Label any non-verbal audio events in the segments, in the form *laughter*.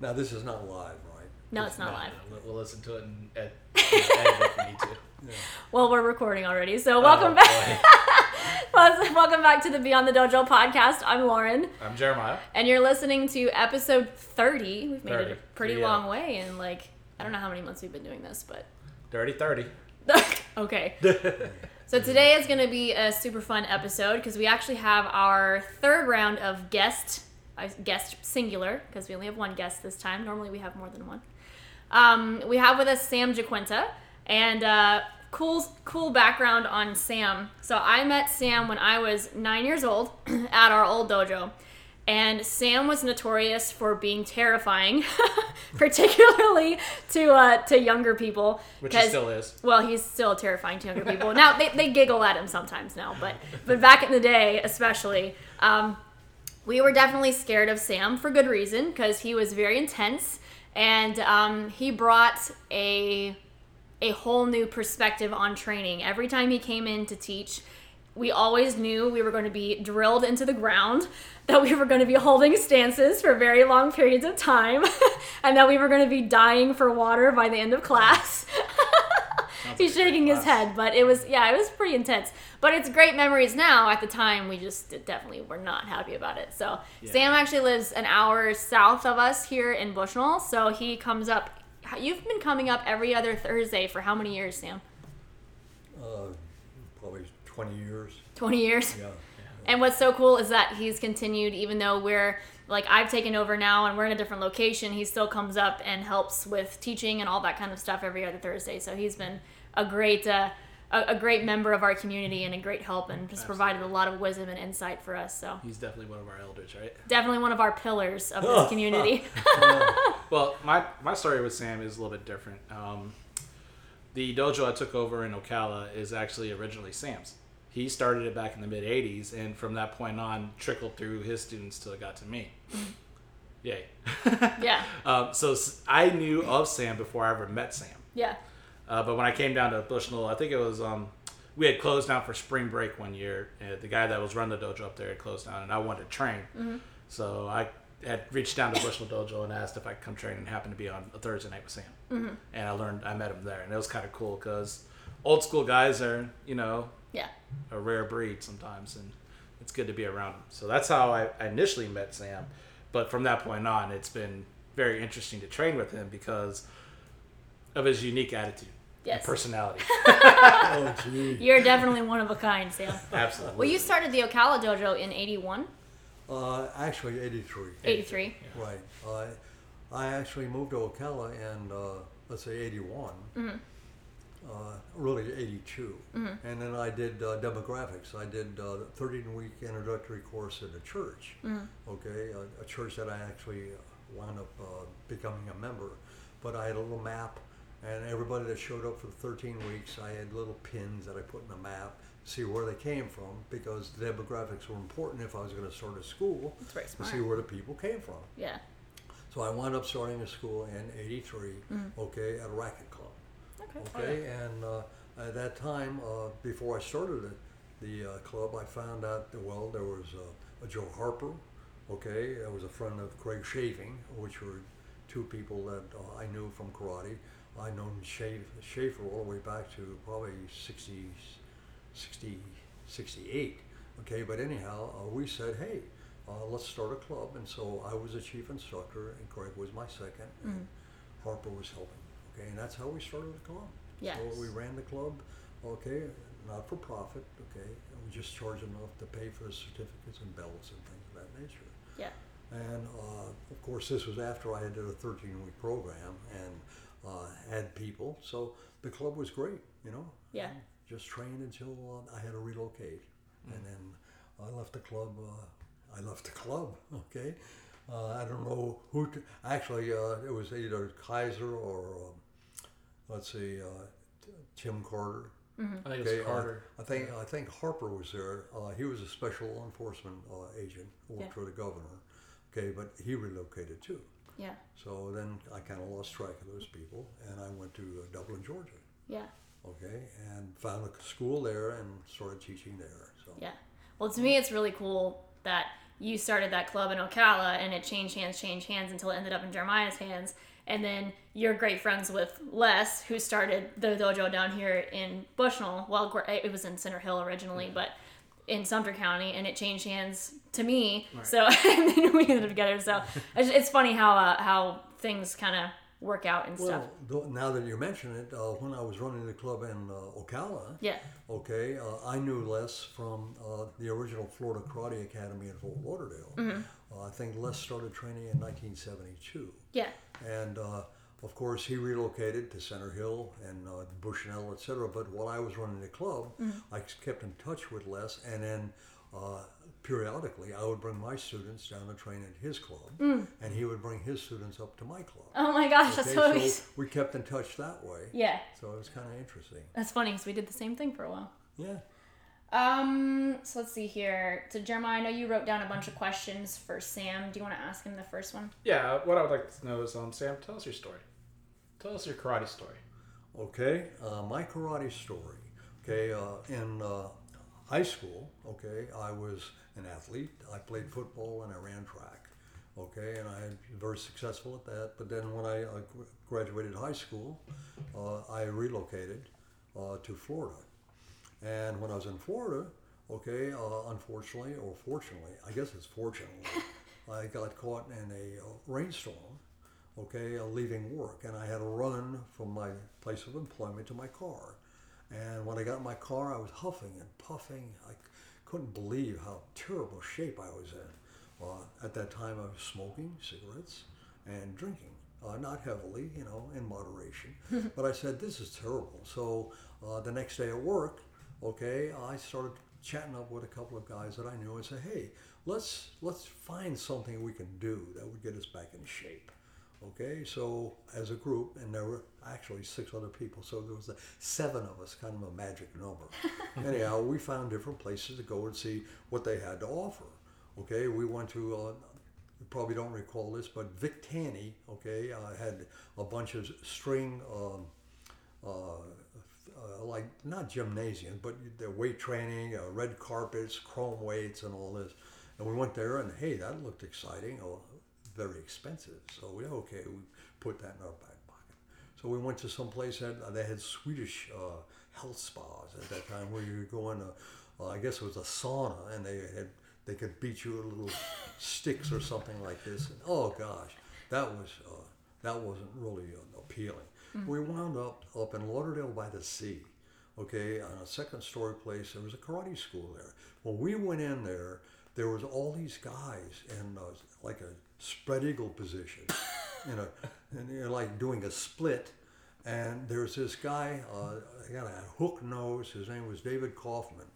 Now this is not live, right? No, it's not No, live. We'll, we'll listen to it and ed- *laughs* edit if we need to. *laughs* Well, we're recording already, so oh, welcome Oh, back. *laughs* boy. welcome back to the Beyond the Dojo podcast. I'm Lauren, I'm Jeremiah. and you're listening to episode 30. We've made it 30. a pretty Yeah. long way, and like I don't know how many months we've been doing this, but Dirty 30. okay. So today is going to be a super fun episode because we actually have our third round of guest, uh, guest singular because we only have one guest this time. Normally we have more than one. Um, we have with us Sam Jaquinta, and uh, cool, cool background on Sam. So I met Sam when I was nine years old *clears throat* at our old dojo. And Sam was notorious for being terrifying, *laughs* particularly to uh, to younger people. Which he still is. well, he's still terrifying to younger people. Now they, they giggle at him sometimes now, but but back in the day, especially, um, we were definitely scared of Sam for good reason because he was very intense and um, he brought a a whole new perspective on training. Every time he came in to teach, we always knew we were going to be drilled into the ground, that we were going to be holding stances for very long periods of time, *laughs* and that we were going to be dying for water by the end of class. *laughs* He's shaking his head, but it was yeah, it was pretty intense. But it's great memories now. At the time, we just definitely were not happy about it. So Sam actually lives an hour south of us here in Bushnell. So he comes up. You've been coming up every other Thursday for how many years, Sam? Uh, probably 20 years. Twenty years. Yeah. *laughs* And what's so cool is that he's continued, even though we're like I've taken over now and we're in a different location. He still comes up and helps with teaching and all that kind of stuff every other Thursday. So he's been a great, uh, a, a great member of our community and a great help and just provided a lot of wisdom and insight for us. So He's definitely one of our elders, right? definitely one of our pillars of this *laughs* community. *laughs* Well, my, my story with Sam is a little bit different. Um, the dojo I took over in Ocala is actually originally Sam's. He started it back in the mid 80s, and from that point on, trickled through his students till it got to me. Yay. *laughs* yeah, *laughs* um, so i knew of Sam before I ever met Sam. yeah, Uh, but when I came down to Bushnell, I think it was um, we had closed down for spring break one year. And the guy that was running the dojo up there had closed down, and I wanted to train. So I had reached down to Bushnell Dojo and asked if I could come train, and happened to be on a Thursday night with Sam. And I learned, I met him there, and it was kind of cool because old school guys are, you know, yeah, a rare breed sometimes, and it's good to be around them. So that's how I I initially met Sam. But from that point on, it's been very interesting to train with him because of his unique attitude Yes. and personality. *laughs* Oh, gee. you're definitely one of a kind, Sam. Absolutely. Well, you started the Ocala Dojo in 81, Uh, actually, 83. 83. Right. I I actually moved to Ocala in, uh, let's say, 81. Uh, really 82. And then I did uh, demographics. I did uh, 13 week introductory course at a church. Okay, a, a church that I actually wound up uh, becoming a member. But I had a little map, and everybody that showed up for the 13 weeks, I had little pins that I put in the map to see where they came from because the demographics were important if I was going to start a school That's very to see where the people came from. Yeah. So I wound up starting a school in '83, okay, at a racket. Okay. And uh, at that time, uh, before I started the, the uh, club, I found out that, well, there was uh, a Joe Harper, okay, that was a friend of Craig Schaefer, which were two people that uh, I knew from karate. I known Schaefer, all the way back to probably 60, 60, 68. Okay, but anyhow, uh, we said, hey, uh, let's start a club. And so I was a chief instructor, and Craig was my second, and Harper was helping. Okay, and that's how we started the club. Yes. So we ran the club, okay, not for profit, okay, and we just charged enough to pay for the certificates and belts and things of that nature. Yeah. And uh, of course, this was after I had did a 13 week program and uh, had people. So the club was great, you know. Yeah. And Just trained until uh, I had to relocate. And then I left the club. Uh, I left the club, *laughs* okay. Uh, I don't know who, t- actually, uh, it was either Kaiser or, um, let's see, uh, Tim Carter. Mm-hmm. I think Okay, was uh, Carter. I think I think Harper was there. Uh, he was a special law enforcement uh, agent, worked Yeah. for the governor. Okay, but he relocated too. Yeah. So then I kind of lost track of those people, and I went to uh, Dublin, Georgia. Yeah. Okay, and found a school there and started teaching there. So Yeah. Well, to me, it's really cool that you started that club in Ocala and it changed hands, changed hands until it ended up in Jeremiah's hands. And then you're great friends with Les, who started the dojo down here in Bushnell. Well, it was in Center Hill originally, but in Sumter County, and it changed hands to me. So *laughs* and then we ended up together. So *laughs* it's, funny how uh, how things kind of work out and stuff. Well, th- now that you mention it, uh, when I was running the club in uh, Ocala, Yeah. okay, uh, I knew Les from uh, the original Florida Karate Academy in Fort Lauderdale. Mm-hmm. I think Les started training in 1972. Yeah. And uh, of course, he relocated to Center Hill and uh, Bushnell, etc. But while I was running the club, I kept in touch with Les, and then uh, periodically I would bring my students down to train at his club, and he would bring his students up to my club. Oh my gosh, that's Okay, so so nice. we kept in touch that way. Yeah. So it was kind of interesting. That's funny because we did the same thing for a while. Yeah. Um, so let's see here. So Jeremiah, I know you wrote down a bunch of questions for Sam. Do you want to ask him the first one? Yeah, what I would like to know is, um, Sam, tell us your story. Tell us your karate story. Okay, uh, my karate story. Okay, uh, in uh, high school, okay, I was an athlete. I played football and I ran track. Okay, and I was very successful at that. But then when I uh, graduated high school, uh, I relocated uh, to Florida. And when I was in Florida, okay, uh, unfortunately or fortunately, I guess it's fortunately, *laughs* I got caught in a uh, rainstorm, okay, uh, leaving work, and I had to run from my place of employment to my car. And when I got in my car, I was huffing and puffing. I c- couldn't believe how terrible shape I was in. Uh, at that time, I was smoking cigarettes and drinking. Uh, not heavily, you know, in moderation. *laughs* but I said, this is terrible. So uh, the next day at work, okay, I started chatting up with a couple of guys that I knew and said, hey, let's let's find something we can do that would get us back in shape. Okay, so as a group, and there were actually six other people, so there was a, seven of us, kind of a magic number. *laughs* Anyhow, we found different places to go and see what they had to offer. Okay, we went to, uh, you probably don't recall this, but Vic Tanny, okay, uh, had a bunch of string, um, uh, uh, like not gymnasium, but the weight training, uh, red carpets, chrome weights, and all this. And we went there, and hey, that looked exciting. Oh, very expensive. So we okay, we put that in our back pocket. So we went to some place that uh, they had Swedish uh, health spas at that time, where you go in a, uh, I guess it was a sauna, and they had they could beat you with little sticks or something like this. And, oh gosh, that was uh, that wasn't really uh, appealing. We wound up up in Lauderdale by the sea. Okay, on a second story place, there was a karate school there. When we went in there, there was all these guys in uh, like a spread eagle position, *laughs* you know, and you're like doing a split. And there's this guy, uh, got a hook nose. His name was David Kaufman.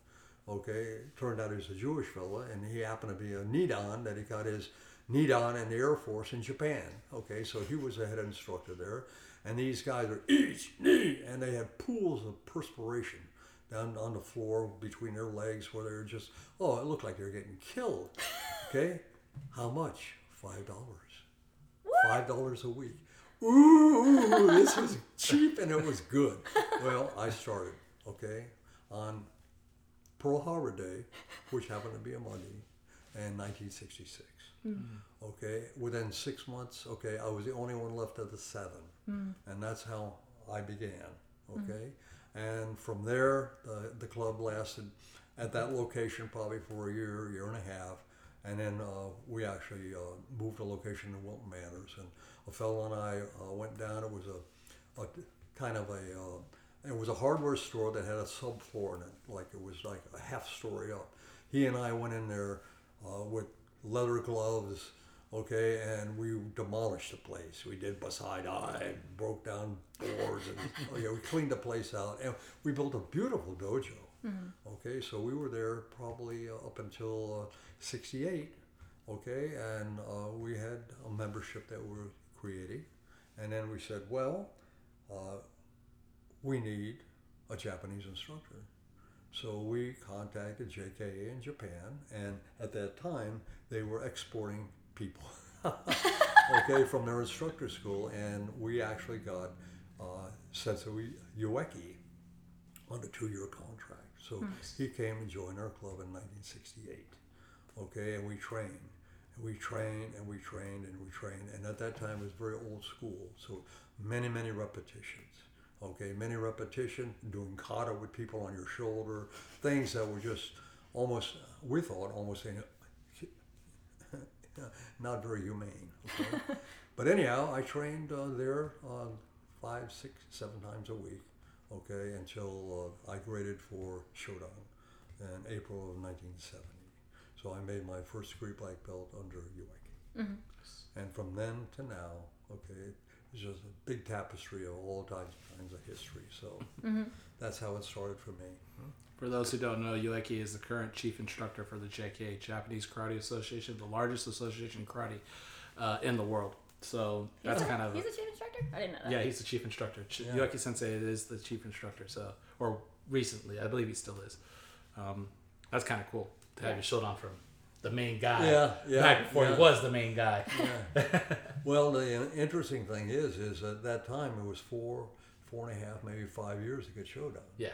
Okay, turned out he was a Jewish fella, and he happened to be a Nidan that he got his Nidan in the Air Force in Japan. Okay, so he was the head instructor there, and these guys are each knee, and they had pools of perspiration down on the floor between their legs where they were just, oh, it looked like they were getting killed. Okay, how much? Five dollars. Five dollars a week. Ooh, this was cheap and it was good. Well, I started, okay, on Pearl Harbor Day, which happened to be a Monday, in 1966. Mm. Okay, within six months, okay, I was the only one left of the seven, and that's how I began. Okay, and from there, the, the club lasted at that location probably for a year, year and a half, and then uh, we actually uh, moved a location to Wilton Manors, and a fellow and I uh, went down. It was a, a kind of a uh, it was a hardware store that had a subfloor in it, like it was like a half story up. He and I went in there uh, with leather gloves, okay, and we demolished the place. We did beside eye, broke down doors, and *laughs* oh yeah, we cleaned the place out, and we built a beautiful dojo. Okay, so we were there probably uh, up until uh, '68. Okay, and uh, we had a membership that we were creating, and then we said, well. Uh, we need a Japanese instructor. So we contacted JKA in Japan, and at that time they were exporting people, *laughs* okay, from their instructor school, and we actually got uh, Sensei Ueki on a two-year contract. So he came and joined our club in 1968. okay, and we trained. And we trained and we trained and we trained. And at that time, it was very old school. So many, many repetitions. Okay, many repetition, doing kata with people on your shoulder, things that were just almost, we thought, almost not very humane. Okay? *laughs* but anyhow, I trained uh, there uh, five, six, seven times a week, okay, until uh, I graded for Shodan in April of 1970. So I made my first degree black belt under Ueki. And from then to now, okay, it's just a big tapestry of all kinds, kinds of history. So that's how it started for me. For those who don't know, Ueki is the current chief instructor for the JK, Japanese Karate Association, the largest association in karate uh, in the world. So that's a, kind of he's a chief instructor. I didn't know that. yeah, he's the chief instructor. Ch- Yeah. Ueki Sensei is the chief instructor. So or recently, I believe he still is. Um, that's kind of cool to have Yeah. your shield on from the main guy. Yeah, yeah, Back before yeah. he was the main guy. *laughs* Well, the interesting thing is, is at that time it was four, four and a half, maybe five years to get Shodan. Yeah.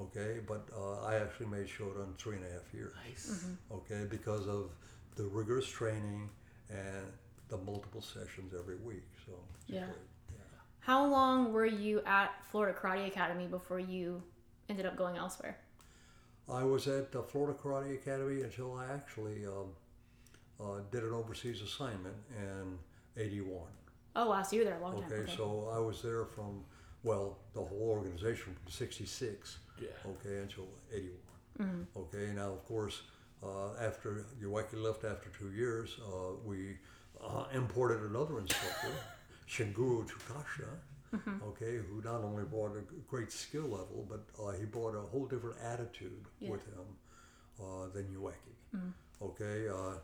Okay, but uh, I actually made Shodan three and a half years. Nice. Okay, because of the rigorous training and the multiple sessions every week. So Yeah. great. yeah. How long were you at Florida Karate Academy before you ended up going elsewhere? I was at the Florida Karate Academy until I actually um, uh, did an overseas assignment in '81. Oh wow, so you were there a long time. Okay, so I was there from, well, the whole organization from 66, Yeah. okay, until 81. Okay, now, of course, uh, after Ueki left after two years, uh, we uh, imported another instructor, *laughs* Shigeru Tsukasha, okay, who not only brought a great skill level, but uh, he brought a whole different attitude Yeah. with him uh, than Ueki. Okay, uh,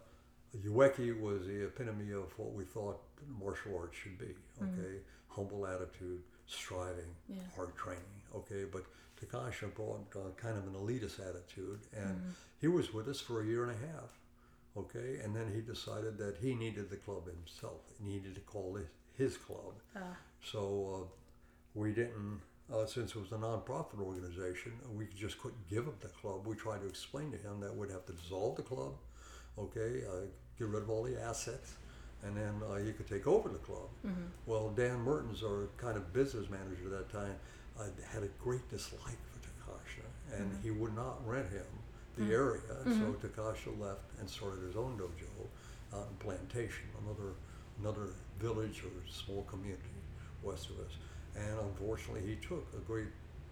Ueki was the epitome of what we thought martial arts should be. Okay, humble attitude, striving, Yeah. hard training. Okay, but Takasha brought uh, kind of an elitist attitude, and he was with us for a year and a half. Okay, and then he decided that he needed the club himself. He needed to call it his club. Ah. So uh, we didn't, uh, since it was a nonprofit organization, we just couldn't give him the club. We tried to explain to him that we'd have to dissolve the club, okay, uh, get rid of all the assets, and then uh, he could take over the club. Well, Dan Mertens, our kind of business manager at that time, uh, had a great dislike for Takasha, and he would not rent him the area. So Takasha left and started his own dojo out in Plantation, another another village or small community west of us. And unfortunately, he took a great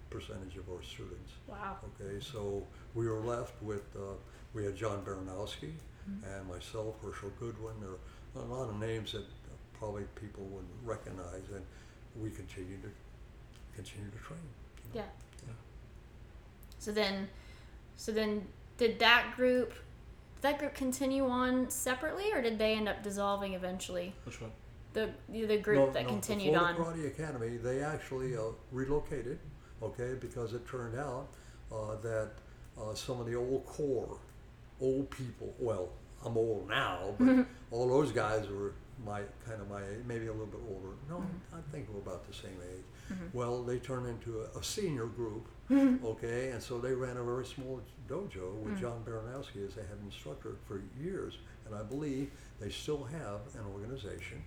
percentage of our students. Wow. Okay, so we were left with, uh, we had John Baranowski and myself, Herschel Goodwin. There a lot of names that probably people wouldn't recognize, and we continued to continue to train. you know. Yeah. So then, so then, did that group, did that group continue on separately, or did they end up dissolving eventually? Which one? The the group No, that no, continued the on. Florida Karate Academy, they actually uh, relocated, okay, because it turned out uh, that uh, some of the old core, old people, well, I'm old now, but *laughs* all those guys were my kind of my age, maybe a little bit older. No, mm-hmm. I think we're about the same age. Mm-hmm. Well, they turned into a, a senior group, *laughs* mm-hmm. okay, and so they ran a very small dojo with mm. John Baranowski as the head instructor for years, and I believe they still have an organization.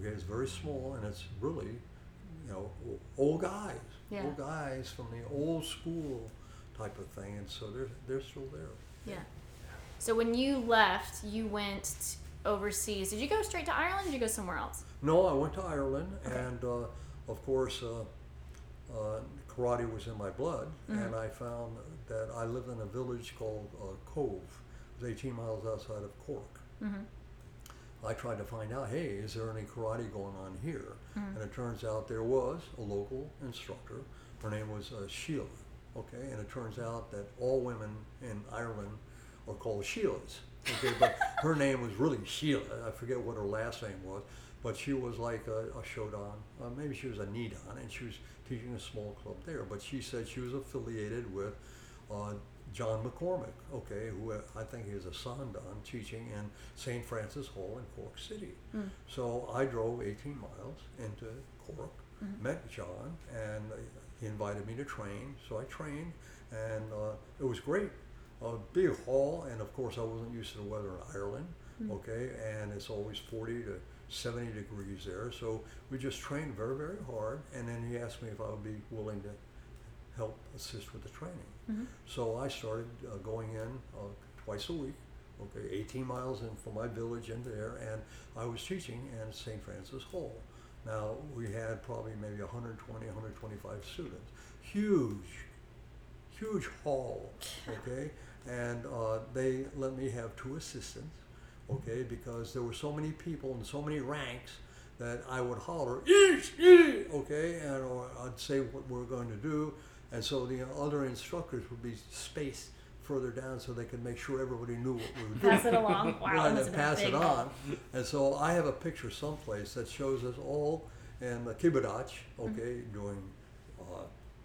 Okay, it's very small and it's really, you know, old guys, Yeah. old guys from the old school type of thing, and so they're they're still there. Yeah. So when you left, you went overseas. Did you go straight to Ireland? Or did you go somewhere else? No, I went to Ireland, and uh, of course, uh, uh, karate was in my blood, and I found that I lived in a village called uh, Cobh. It was 18 miles outside of Cork. I tried to find out, hey, is there any karate going on here? And it turns out there was a local instructor. Her name was uh, Sheila. Okay, and it turns out that all women in Ireland are called Sheilas. Okay, but *laughs* her name was really Sheila. I forget what her last name was, but she was like a, a Shodan. Uh, maybe she was a Nidan, and she was teaching a small club there. But she said she was affiliated with uh, John McCormick, okay, who uh, I think is a Sandan teaching in St. Francis Hall in Cork City. So I drove 18 miles into Cork, met John, and he invited me to train. So I trained, and uh, it was great. A big hall, and of course I wasn't used to the weather in Ireland. Okay, and it's always 40 to 70 degrees there. So we just trained very, very hard, and then he asked me if I would be willing to help assist with the training. So I started uh, going in uh, twice a week, okay, 18 miles in from my village into there, and I was teaching in St. Francis Hall. Now we had probably maybe 120, 125 students. Huge, huge hall, okay, and uh, they let me have two assistants, okay, because there were so many people and so many ranks that I would holler, eat, eat, okay, and or I'd say what we're going to do, and so the other instructors would be spaced further down so they could make sure everybody knew what we were doing. Pass it along. *laughs* Wow, Right, and pass it on. And so I have a picture someplace that shows us all in the kiba dachi, okay, doing uh,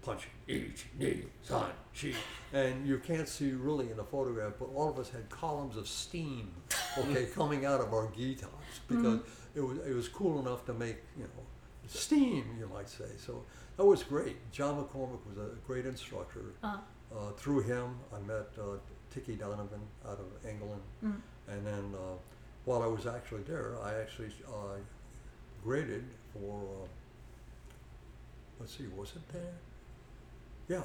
punching, each, knee, san, shi. And you can't see really in the photograph, but all of us had columns of steam, okay, *laughs* coming out of our gi tops because it was it was cool enough to make you know steam, you might say. So that was great. John McCormick was a great instructor. Uh-huh. Uh, through him, I met uh, Ticky Donovan out of England, and then uh, while I was actually there, I actually uh, graded for. Uh, let's see, was it there? Yeah,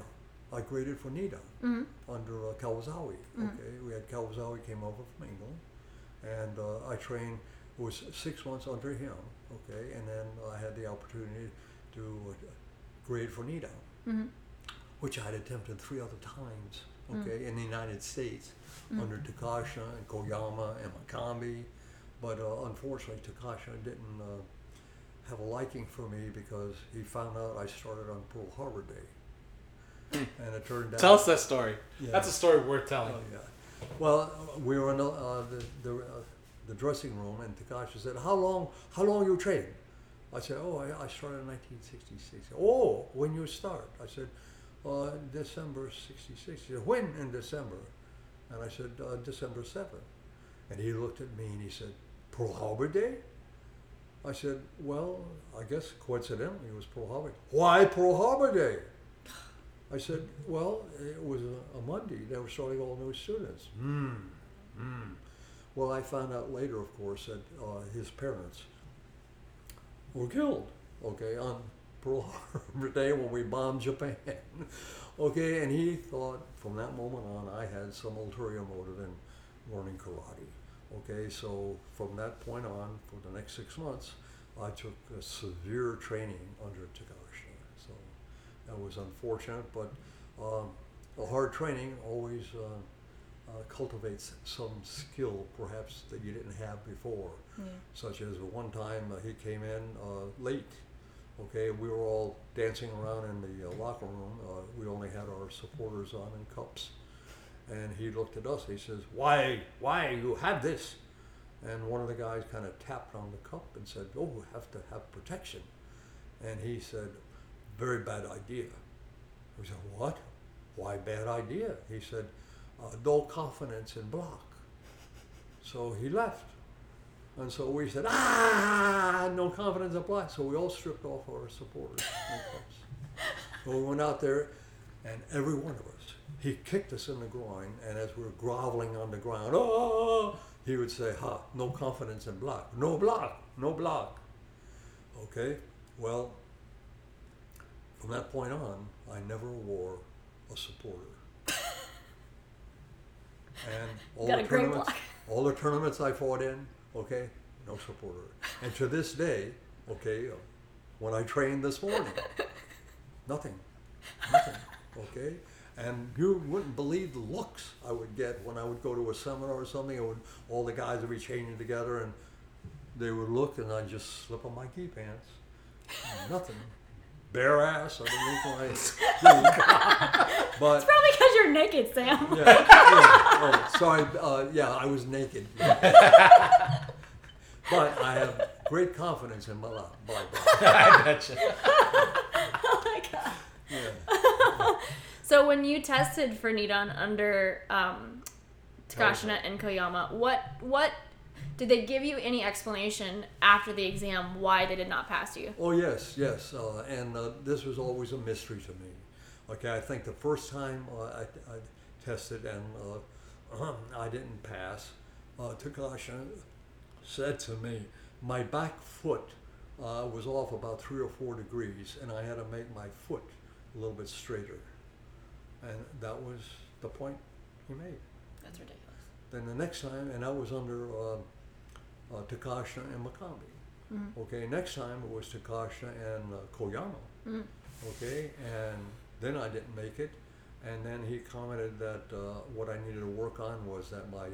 I graded for Nidan Mhm. under uh, Kawazoe. Okay, we had Kawazoe came over from England, and uh, I trained. Was six months under him. Okay, and then I had the opportunity to uh, grade for Nidan Mhm. which I had attempted three other times, okay, in the United States under Takasha and Koyama and Mikami. But uh, unfortunately, Takasha didn't uh, have a liking for me because he found out I started on Pearl Harbor Day. *laughs* and it turned out. Tell us that story. Yeah. That's a story worth telling. Oh, yeah. Well, we were in the, uh, the, the, uh, the dressing room, and Takashi said, "How long? How long you train?" I said, "Oh, I, I started in 1966." Oh, when you start? I said, uh, "December '66." He said, "When in December?" And I said, uh, "December 7th." And he looked at me and he said, "Pearl Harbor Day?" I said, "Well, I guess coincidentally it was Pearl Harbor. Why Pearl Harbor Day?" I said, well, it was a, a Monday. They were starting all new students. Hmm. Hmm. Well, I found out later, of course, that uh, his parents were killed, okay, on Pearl Harbor *laughs* Day when we bombed Japan. *laughs* okay, and he thought from that moment on I had some ulterior motive in learning karate. Okay, so from that point on, for the next six months, I took a severe training under Takasha. That was unfortunate, but um, a hard training always uh, uh, cultivates some skill, perhaps that you didn't have before. Such as one time uh, he came in uh, late. Okay, we were all dancing around in the uh, locker room. Uh, we only had our supporters on in cups, and he looked at us. He says, "Why, why you have this?" And one of the guys kind of tapped on the cup and said, "Oh, we have to have protection." And he said, "Very bad idea." We said, "What? Why bad idea?" He said, uh, "No confidence in block." So he left. And so we said, ah, no confidence in block. So we all stripped off our supporters. *laughs* So we went out there, and every one of us, he kicked us in the groin, and as we were groveling on the ground, oh, he would say, ha, no confidence in block. No block, no block. Okay, well, from that point on, I never wore a supporter. *laughs* And all Got the tournaments, all the tournaments I fought in, okay, no supporter. And to this day, okay, when I trained this morning, *laughs* nothing, nothing, okay. And you wouldn't believe the looks I would get when I would go to a seminar or something. Would, all the guys would be changing together, and they would look, and I'd just slip on my gi pants, *laughs* nothing, bare ass underneath *laughs* my. but it's Probably because you're naked, Sam. yeah, yeah. Oh, sorry. Uh, yeah, I was naked. *laughs* but I have great confidence in my life. My body. I betcha. *laughs* oh my god. Yeah. So when you tested for Nidan under um, Takashina and Koyama, what what did they give you any explanation after the exam why they did not pass you? Oh yes, yes. Uh, and uh, this was always a mystery to me. Okay, I think the first time uh, I, I tested and uh, *clears throat* I didn't pass. Uh, Takasha said to me, my back foot uh, was off about three or four degrees, and I had to make my foot a little bit straighter. And that was the point he made. That's ridiculous. Then the next time, and I was under uh, Takasha and Mikami. Mm-hmm. Okay, next time it was Takasha and uh, Koyama. Mm-hmm. Okay, and then I didn't make it. And then he commented that uh, what I needed to work on was that my,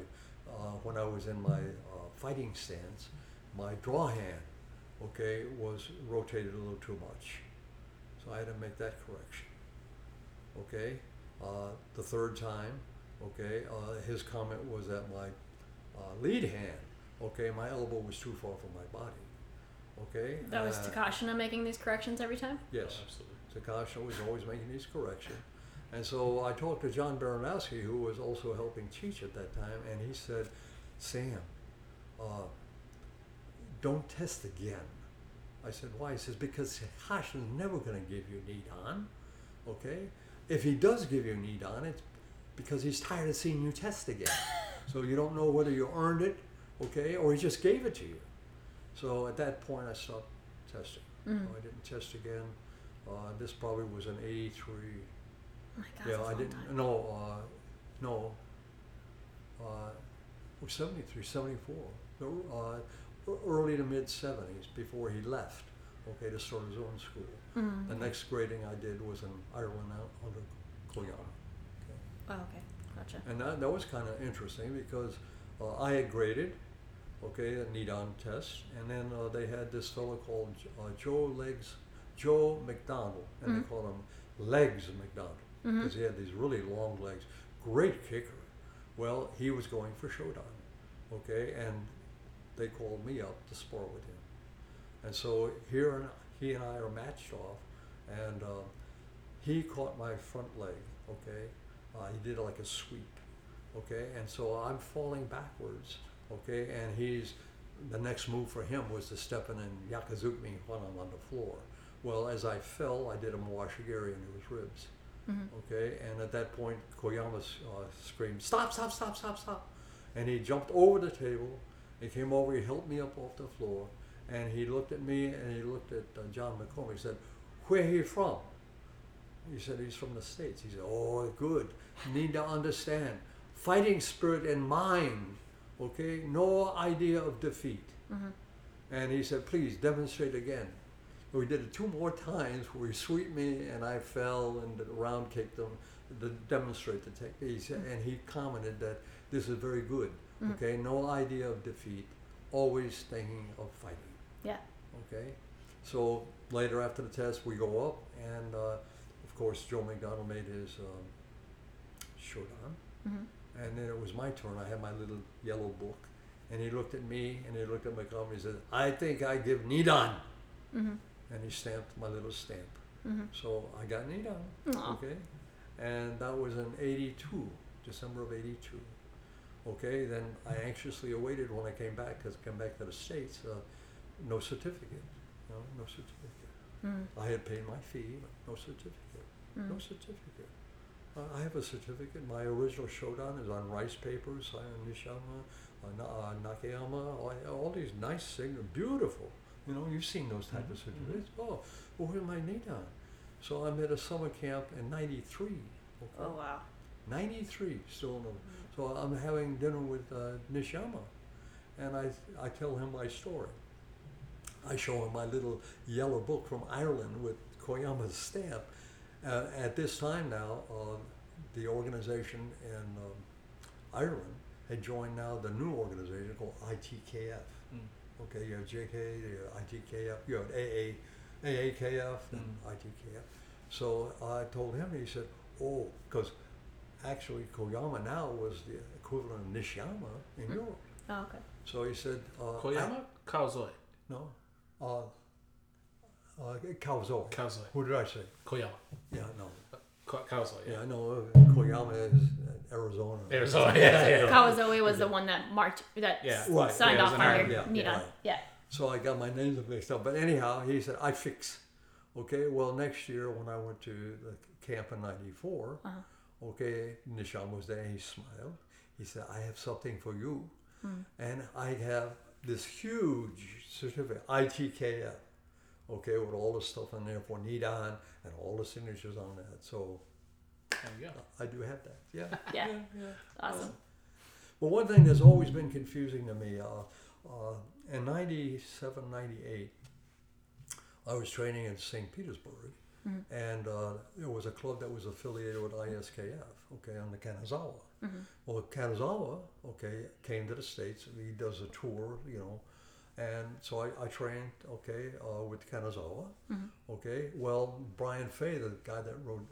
uh, when I was in my uh, fighting stance, my draw hand, okay, was rotated a little too much. So I had to make that correction. Okay, uh, the third time, okay, uh, his comment was that my uh, lead hand, okay, my elbow was too far from my body. Okay, That was uh, Takashina making these corrections every time? Yes. Absolutely. Takasha was always making these corrections. And so I talked to John Baranowski, who was also helping teach at that time, and he said, Sam, uh, don't test again. I said, why? He says, because Takasha's never going to give you need on. Okay? If he does give you Nidan, it's because he's tired of seeing you test again. *laughs* so you don't know whether you earned it, okay, or he just gave it to you. So at that point, I stopped testing. Mm. I didn't test again. Uh, this probably was an 83. Oh my God, yeah, I didn't. time. No, uh, no. Uh, it was 73, 74. Uh, early to mid 70s before he left, okay, to start his own school. Mm. The next grading I did was in Ireland under Koyama. Okay. Oh, okay. Gotcha. And that, that was kind of interesting because uh, I had graded, okay, a Nidan test, and then uh, they had this fellow called uh, Joe Legs, Joe McDonald, and they Mhm. called him Legs McDonald because he had these really long legs. Great kicker. Well, he was going for Shodan, okay, and they called me up to spar with him. And so here he and I are matched off, and um, he caught my front leg, okay. Uh, he did like a sweep, okay, and so I'm falling backwards, okay, and he's the next move for him was to step in and gyakuzuki me when I'm on the floor. Well, as I fell, I did a mawashigeri into his ribs. Mhm. Okay, and at that point, Koyama uh, screamed, "Stop! Stop! Stop! Stop! Stop!" And he jumped over the table. He came over. He helped me up off the floor, and he looked at me and he looked at uh, John McCormick. He said, "Where he from?" He said, "He's from the states." He said, "Oh, good. Need to understand fighting spirit and mind. Okay, no idea of defeat." Mhm. And he said, "Please demonstrate again." We did it two more times where he swept me and I fell and round kicked him to demonstrate the technique. Said- And he commented that this is very good. Mhm. Okay, no idea of defeat, always thinking of fighting. Yeah. Okay, so later after the test, we go up and uh, of course Joe McDonald made his um, shodan. Mhm. And then it was my turn. I had my little yellow book. And he looked at me and he looked at my company and he said, I think I give Nidan. Mhm. And he stamped my little stamp. Mhm. So I got Nidan. Aw. Okay. And that was in 82, December of 82. Okay. Then I anxiously awaited when I came back, because I came back to the States, uh, no certificate. No, no certificate. Mm. I had paid my fee, but no certificate. No Mm. certificate. Uh, I have a certificate. My original Shodan is on rice papers, uh, Nishiyama, uh, Na- uh, Nakayama, all, all these nice signals, beautiful. You know, you've seen those type of Mhm, certificates. Oh, well, where's my Nidan? So I'm at a summer camp in 93. Okay? Oh wow. 93, still in the, so I'm having dinner with uh, Nishiyama, and I, I tell him my story. I show him my little yellow book from Ireland with Koyama's stamp. Uh, at this time now, uh, the organization in um, Ireland had joined now the new organization called ITKF. Mm. Okay, you have JK, you have ITKF, you have AA, AAKF, and Mm. ITKF. So I told him, he said, oh, because actually Koyama now was the equivalent of Nishiyama in Hmm. Europe. Oh, okay. So he said, uh, I- Koyama? Kawazoe. no, uh, uh, Kawazoe. Kawazoe. Who did I say? Koyama. Yeah, no. Ka- Kawazoe, Yeah, yeah. I uh, Koyama is uh, Arizona. Arizona, *laughs* yeah, yeah. Kawazoe was the one that marked that Yeah. Right. signed Yeah, it off was on an your Ireland. Yeah, Nidan. right. Yeah. So I got my names mixed up. But anyhow, he said, I fix. Okay, well, next year when I went to the camp in 94, Uh-huh. Okay, Nishiyama was there. He smiled. He said, "I have something for you," and I have this huge certificate, ITKF. Okay, with all the stuff on there for Nidan and all the signatures on that. So There you go. I do have that. Yeah. Yeah. Awesome. Well, one thing that's always been confusing to me, uh, uh, in 97, 98, I was training in St. Petersburg, and uh, there was a club that was affiliated with ISKF, okay, on the Kanazawa. Well, Kanazawa, okay, came to the States. He does a tour, you know, and so I, I trained, okay, uh, with Kanazawa, okay. Well, Brian Fay, the guy that rode,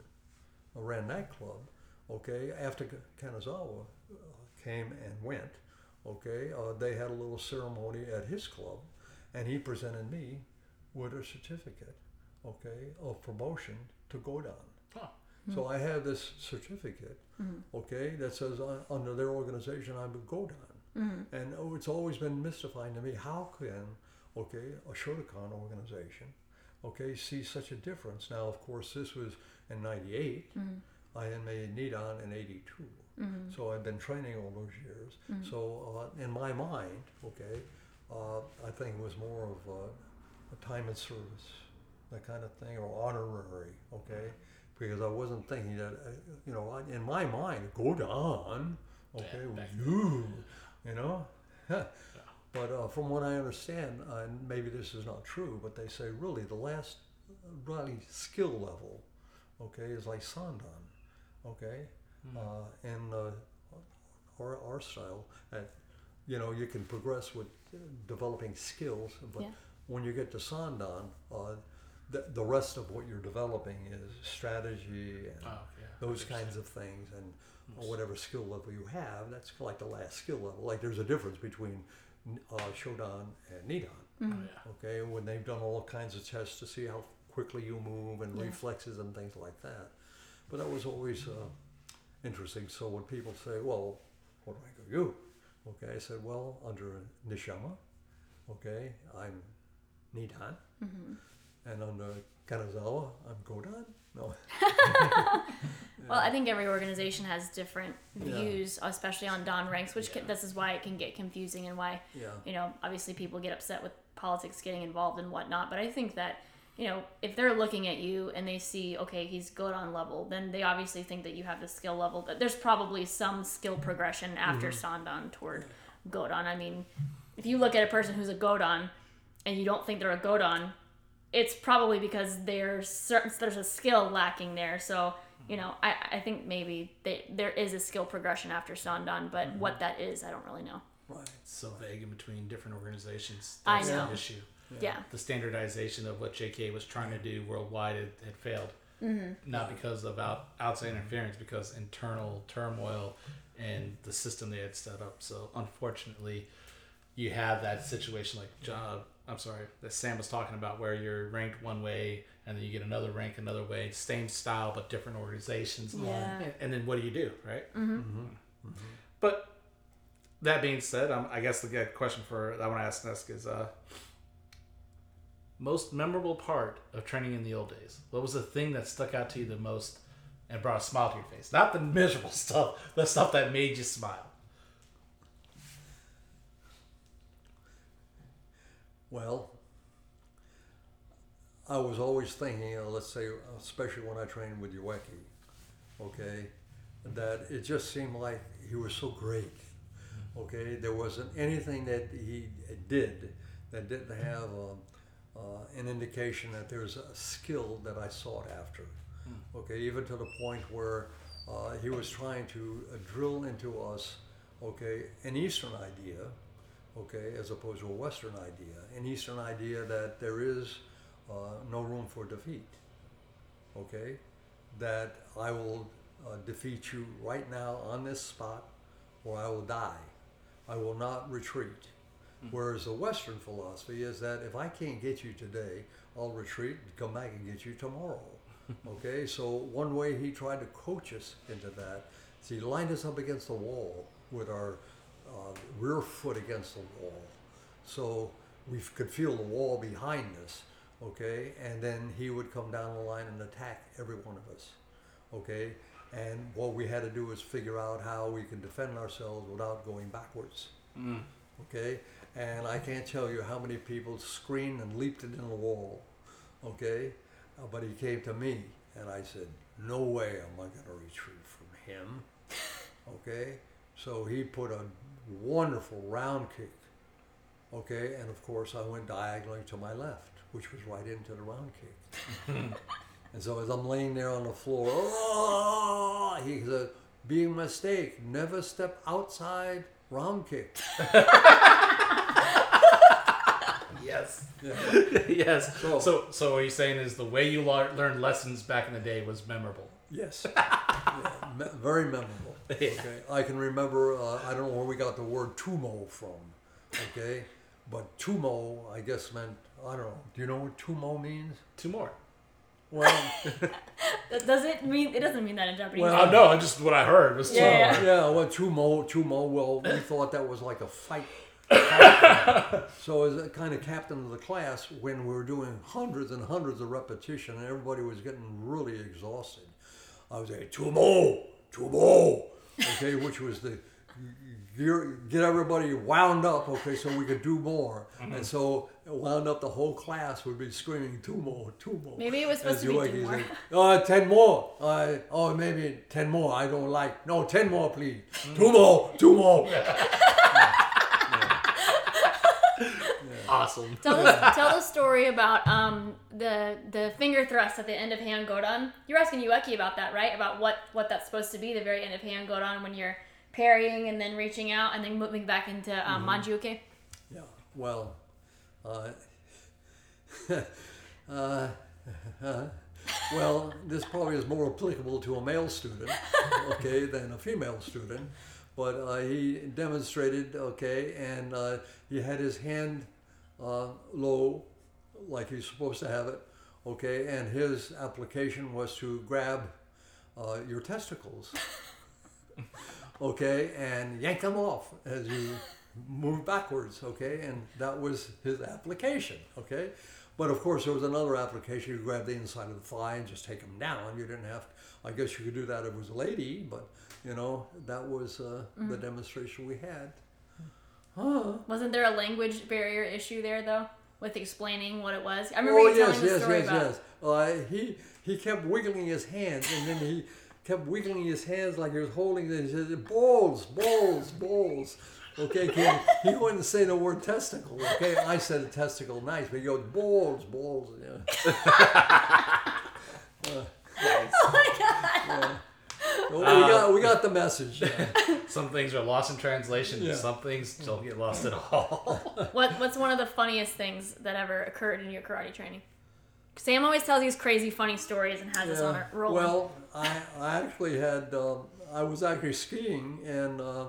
uh, ran that club, okay, after Kanazawa uh, came and went, okay, uh, they had a little ceremony at his club, and he presented me with a certificate, okay, of promotion to Godan. Huh. So I have this certificate, okay, that says uh, under their organization I'm a Godan. And oh, it's always been mystifying to me how can, okay, a Shotokan organization, okay, see such a difference. Now, of course, this was in 98. I had made Nidan in 82. So I've been training all those years. So uh, in my mind, okay, uh, I think it was more of a, a time and service, that kind of thing, or honorary, okay? Because I wasn't thinking that, uh, you know, I- in my mind, go on, okay, Yeah, was back- you, you know? *laughs* but uh, from what I understand, uh, and maybe this is not true, but they say really the last uh, really skill level, okay, is like Sandan, okay? Uh, and uh, our, our style, that, you know, you can progress with uh, developing skills, but Yeah. when you get to Sandan, uh, the, the rest of what you're developing is strategy and Oh, yeah. those kinds of things and whatever skill level you have that's like the last skill level. Like there's a difference between uh, shodan and nidan Oh, yeah. okay when they've done all kinds of tests to see how quickly you move and Yeah. reflexes and things like that. But that was always uh, interesting. So when people say well what do i go you okay i said well under nishiyama okay i'm nidan and under kanazawa i'm godan? No *laughs* *laughs* Well, I think every organization has different Yeah. views, especially on Dan ranks, which can, this is why it can get confusing and why yeah you know obviously people get upset with politics getting involved and whatnot. But I think that you know if they're looking at you and they see okay he's Godan level, then they obviously think that you have the skill level. That there's probably some skill progression after mm-hmm. Sandan toward Godan. I mean, if you look at a person who's a Godan and you don't think they're a Godon, it's probably because there's certain there's a skill lacking there. So you know, I, I think maybe they, there is a skill progression after Sandan, but what that is, I don't really know. right It's so vague in between different organizations. I know. the issue. Yeah. The standardization of what JK was trying to do worldwide had, had failed. Mm-hmm. Not because of out, outside interference, because internal turmoil and the system they had set up. So unfortunately, you have that situation like John. I'm sorry, that Sam was talking about, where you're ranked one way and then you get another rank another way, same style but different organizations. Yeah. And, and then what do you do, right? Mm-hmm. But that being said, um, I guess the good question for I want to ask Nesk is uh, most memorable part of training in the old days. What was the thing that stuck out to you the most and brought a smile to your face? Not the *laughs* miserable stuff, the stuff that made you smile. Well, I was always thinking, uh, let's say, especially when I trained with Ueki, okay, that it just seemed like he was so great. Okay, there wasn't anything that he did that didn't have um, uh, an indication that there's a skill that I sought after. Okay, even to the point where uh, he was trying to uh, drill into us, okay, an Eastern idea, okay, as opposed to a Western idea, an Eastern idea that there is uh, no room for defeat, okay, that I will uh, defeat you right now on this spot or I will die. I will not retreat. Whereas the Western philosophy is that if I can't get you today, I'll retreat and come back and get you tomorrow. *laughs* okay, so one way he tried to coach us into that is he lined us up against the wall with our uh, rear foot against the wall. So we could feel the wall behind us, okay, and then he would come down the line and attack every one of us, okay, and what we had to do was figure out how we can defend ourselves without going backwards. Okay, and I can't tell you how many people screamed and leaped it in the wall. Okay, Uh, but he came to me, and I said, "No way am I going to retreat from him." *laughs* Okay, so he put a wonderful round kick. Okay, and of course I went diagonally to my left, which was right into the round kick. *laughs* and so as I'm laying there on the floor, oh, he said, "Be a mistake. Never step outside round kick." *laughs* Yes. Yeah. *laughs* yes. So- So, so what you're saying is the way you lear- learned lessons back in the day was memorable. Yes. Yeah, me- very memorable. Okay. I can remember, uh, I don't know where we got the word tumo from. Okay. But tumo, I guess, meant, I don't know. Do you know what tumo means? Two more. Well, That- *laughs* *laughs* Does it mean? It doesn't mean that in Japanese. Well, Oh no, just what I heard was two Yeah, more. yeah. yeah, well, tumo, tumo, well, we *laughs* thought that was like a fight. so as a kind of captain of the class, when we were doing hundreds and hundreds of repetition and everybody was getting really exhausted, I was saying, two tumo, okay, which was the gear, get everybody wound up, okay, so we could do more. And mm-hmm. so it wound up the whole class would be screaming, two more, two more. Maybe it was supposed to be two more. he's like, Uh, ten more. Uh, oh, maybe ten more. I don't like. No, ten more, please. Two more. Two more. *laughs* Awesome. Tell the, tell the story about um, the the finger thrust at the end of Heian Godan. You're asking Ueki about that, right? About what what that's supposed to be, the very end of Heian Godan when you're parrying and then reaching out and then moving back into um, manji uke. Yeah. Well, uh, *laughs* uh, uh, well, this probably is more applicable to a male student, *laughs* okay, than a female student. But uh, he demonstrated, okay, and uh, he had his hand uh, low, like he's supposed to have it, okay, and his application was to grab uh, your testicles, *laughs* okay, and yank them off as you move backwards, okay, and that was his application, okay. But of course, there was another application. You grab the inside of the thigh and just take them down. You didn't have. I guess you could do that if it was a lady, but you know that was uh, the demonstration we had. Huh? Wasn't there a language barrier issue there though, with explaining what it was? I remember Oh you yes, telling the yes, story yes, about. yes. Uh, he he kept wiggling his hands, and then he kept wiggling his hands like he was holding. them. He said, "Balls, balls, balls." Okay, he, he wouldn't say the word testicle. Okay, I said a testicle, nice, but he goes balls, balls. Yeah. *laughs* Oh my god! Well, we got we got the message. yeah. *laughs* Some things are lost in translation. Yeah. Some things don't get lost at all. *laughs* What what's one of the funniest things that ever occurred in your karate training? Sam always tells these crazy funny stories and has us on a roll. Well, I, I actually had, um, I was actually skiing and. uh,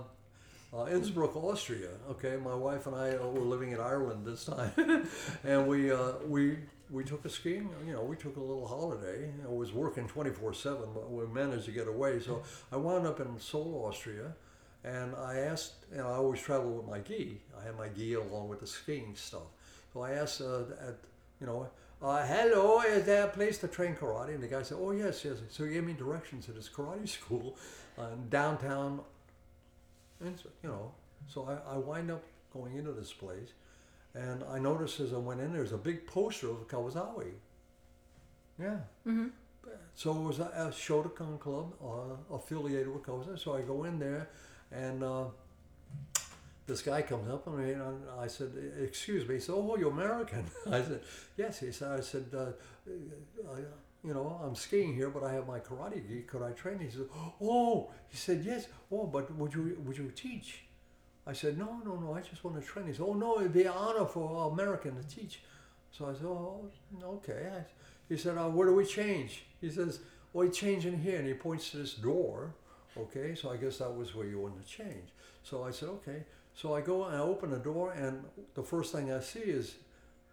uh, Innsbruck, Austria. Okay, my wife and I uh, were living in Ireland this time, *laughs* and we uh, we we took a skiing. You know, we took a little holiday. I was working twenty four seven, but we managed to get away. So I wound up in Söll, Austria, and I asked. And I always travel with my gi. I had my gi along with the skiing stuff. So I asked uh, at you know. Uh, hello, is there a place to train karate? And the guy said, oh, yes, yes. So he gave me directions to this karate *laughs* school uh, downtown, and so, you know. So I, I wind up going into this place, and I noticed as I went in, there's a big poster of Kawasawi. Yeah. Mm-hmm. So it was a, a Shotokan club uh, affiliated with Kawasawi. So I go in there, and uh, this guy comes up to me and I said, "Excuse me." He said, "Oh, you're American." *laughs* I said, "Yes." He said, "I said, uh, I, you know, I'm skiing here, but I have my karate gi. Could I train?" He said, "Oh." He said, "Yes." Oh, but would you would you teach? I said, "No, no, no. I just want to train." He said, "Oh no, it'd be an honor for an American to teach." So I said, "Oh, okay." I, he said, uh, "Where do we change?" He says, "Well, we change in here," and he points to this door. Okay, so I guess that was where you wanted to change. So I said, "Okay." So I go and I open the door, and the first thing I see is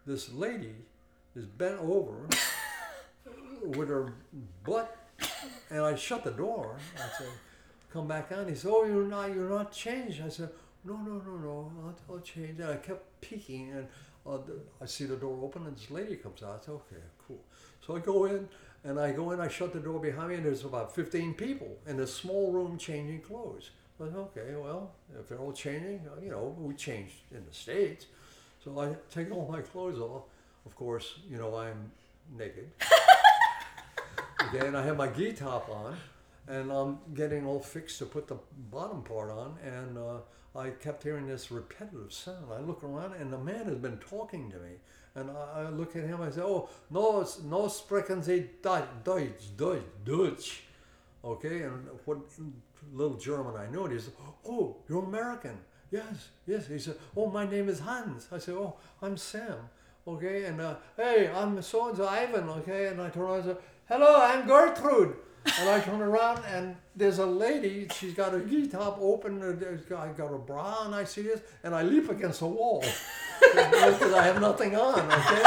this lady is bent over with her butt, and I shut the door. I said, "Come back on." He said, "Oh, you're not, you're not changed." I said, "No, no, no, no. I'll, I'll change." And I kept peeking, and uh, I see the door open and this lady comes out. I said, okay, cool. So I go in and I go in. I shut the door behind me, and there's about 15 people in this small room changing clothes. I said, okay, well, if they're all changing, uh, you know, we changed in the states. So I take all my clothes off. Of course, you know, I'm naked. Okay, and I have my gi top on, and I'm getting all fixed to put the bottom part on, and uh, I kept hearing this repetitive sound. I look around, and the man has been talking to me, and I, I look at him. I say, "Oh, no, no sprechen Sie Deutsch, Deutsch, Deutsch." Okay, and what little German I and he said, "Oh, you're American." Yes, yes. He said, "Oh, my name is Hans." I said, "Oh, I'm Sam." Okay, and uh, hey, I'm so and Ivan. Okay, and I turn around and "Hello, I'm Gertrude." And I turn around and there's a lady. She's got her top open. I got a bra, and I see this, and I leap against the wall because I have nothing on. Okay.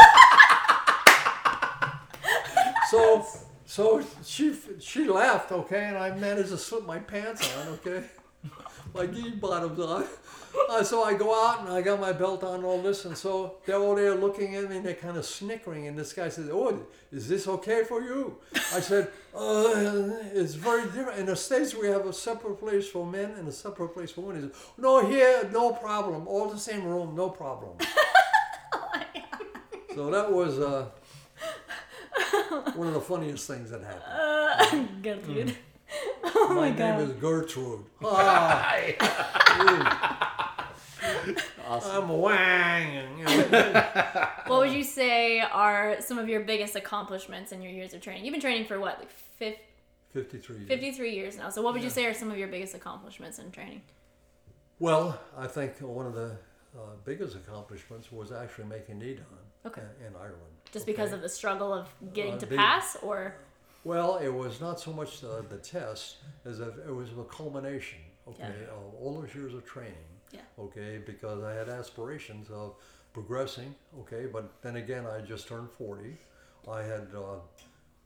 So, so she she laughed, okay, and I managed to slip my pants on, okay, my gi bottoms on. *laughs* Uh, so I go out and I got my belt on and all this, and so they're all there looking at me and they're kind of snickering. And this guy says, "Oh, is this okay for you?" I said, *laughs* uh, "It's very different. In the states, we have a separate place for men and a separate place for women." He said, "No, here, no problem. All the same room, no problem." *laughs* so that was. Uh, one of the funniest things that happened. Good dude. my god. name is Gertrude. Ah, I'm Wang. and, you know. *laughs* What would you say are some of your biggest accomplishments in your years of training? You've been training for what, like fif- 53 years. 53 years now. So what would you say are some of your biggest accomplishments in training? Well, I think one of the uh, biggest accomplishments was actually making Nidan Okay. in, in Ireland. Just because of the struggle of getting Uh, to big- pass, or Well, it was not so much the, the test as if it was a culmination, okay, Yeah. of all those years of training. Yeah. Okay, because I had aspirations of progressing, okay, but then again, I just turned 40. I had, uh,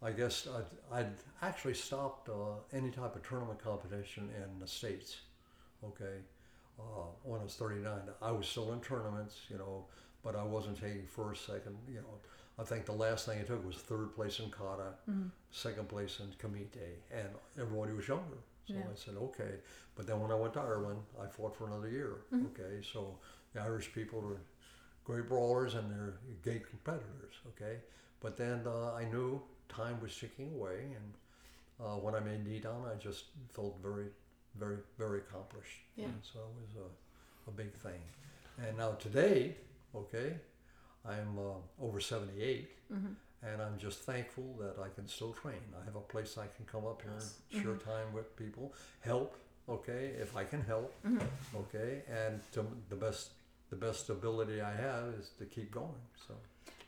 I guess, I'd, I'd actually stopped uh, any type of tournament competition in the States, okay, uh, when I was 39. I was still in tournaments, you know, but I wasn't taking first, second, you know. I think the last thing I took was third place in kata, second place in kumite, and everybody was younger. So Yeah. I said, okay. But then when I went to Ireland, I fought for another year. Okay, so the Irish people are great brawlers and they're gay competitors. Okay, but then uh, I knew time was ticking away, and uh, when I made Nidan, I just felt very, very, very accomplished. Yeah. And so it was a, a big thing. And now today, okay, I'm uh, over 78, and I'm just thankful that I can still train. I have a place I can come up here and share mm-hmm. time with people, help, okay, if I can help, mm-hmm. okay, and to the best the best ability I have is to keep going. So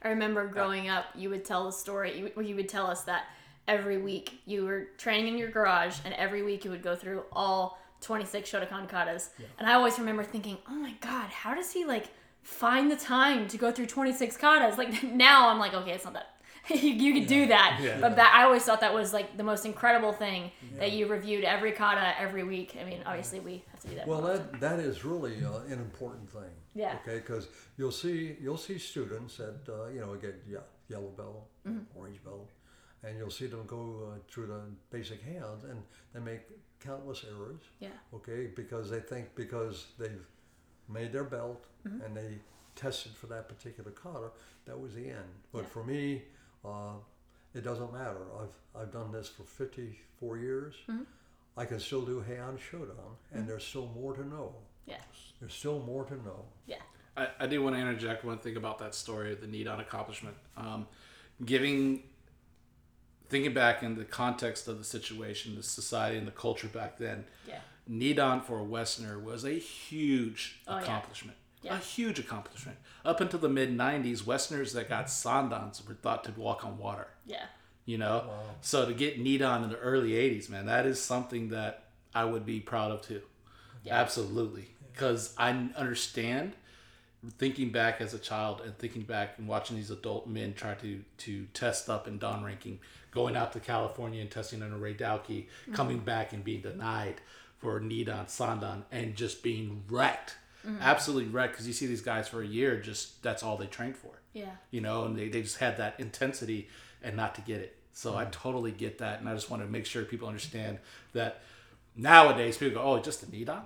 I remember growing up, you would tell the story. You, you would tell us that every week you were training in your garage, and every week you would go through all 26 Shotokan katas. And I always remember thinking, oh my god, how does he like find the time to go through 26 katas? Like *laughs* now I'm like, okay, it's not that. *laughs* you, you could do that, Yeah. but that I always thought that was like the most incredible thing that you reviewed every kata every week. I mean, obviously we have to do that. well, more often. that that is really uh, an important thing. Yeah. Okay, because you'll see you'll see students that uh, you know get ye- yellow belt, Mm-hmm. orange belt, and you'll see them go uh, through the basic hands and they make countless errors. yeah, okay, because they think because they've made their belt Mm-hmm. and they tested for that particular kata, that was the end. But Yeah. for me, uh, it doesn't matter. I've I've done this for 54 years. Mm-hmm. I can still do Heian Shodan, and there's still more to know. Yes. There's still more to know. yeah, I, I do want to interject one thing about that story the Nidan accomplishment. Um, giving, thinking back in the context of the situation, the society, and the culture back then, yeah. Nidan for a Westerner was a huge Oh, accomplishment. Yeah. A huge accomplishment. Up until the mid 90s, Westerners that got Sandans were thought to walk on water. Yeah. You know? Wow. So to get Nidan in the early 80s, man, that is something that I would be proud of too. Absolutely. Because I understand thinking back as a child and thinking back and watching these adult men try to to test up in Dan ranking, going out to California and testing under Ray Dalke, coming mm-hmm. back and being denied for Nidan, Sandan, and just being wrecked Mm-hmm. absolutely wrecked because you see these guys for a year, just that's all they trained for. Yeah. You know, and they, they just had that intensity and not to get it. So I mm-hmm. totally get that. And I just want to make sure people understand that nowadays people go, oh, just a Nidan?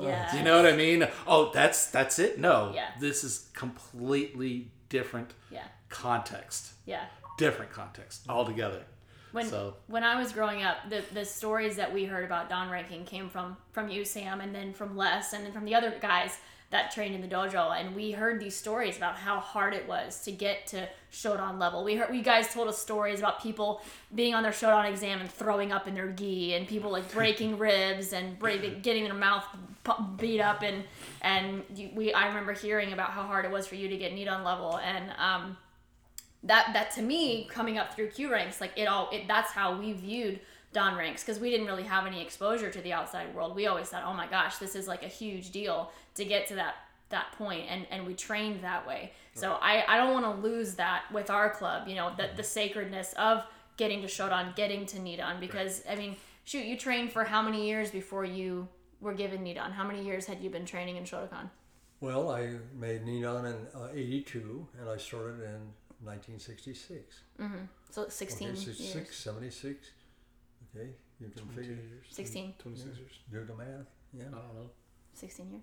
Yeah. Oh, you know what I mean? Oh, that's that's it? No. Yeah. This is completely different Yeah. context. Yeah. Different context altogether. When So- when I was growing up, the the stories that we heard about Dan ranking came from from you, Sam, and then from Les, and then from the other guys that trained in the dojo. And we heard these stories about how hard it was to get to Shodan level. We heard we guys told us stories about people being on their Shodan exam and throwing up in their gi, and people like breaking *laughs* ribs and break, getting their mouth beat up, and and you, we I remember hearing about how hard it was for you to get Nidan level, and um that that to me coming up through kyu ranks like it all it that's how we viewed Dan ranks because we didn't really have any exposure to the outside world. We always thought, oh my gosh, this is like a huge deal to get to that that point and and we trained that way. So I I don't want to lose that with our club, you know, that the sacredness of getting to Shodan, getting to Nidan because I mean, shoot, you trained for how many years before you were given Nidan? How many years had you been training in Shotokan? Well, I made Nidan in uh, 82 and I started in 1966. Mhm. So 16 Okay, years. 66, 76. Okay, you can figure, 16. 26 years. do the math. Yeah. I don't know. 16 years,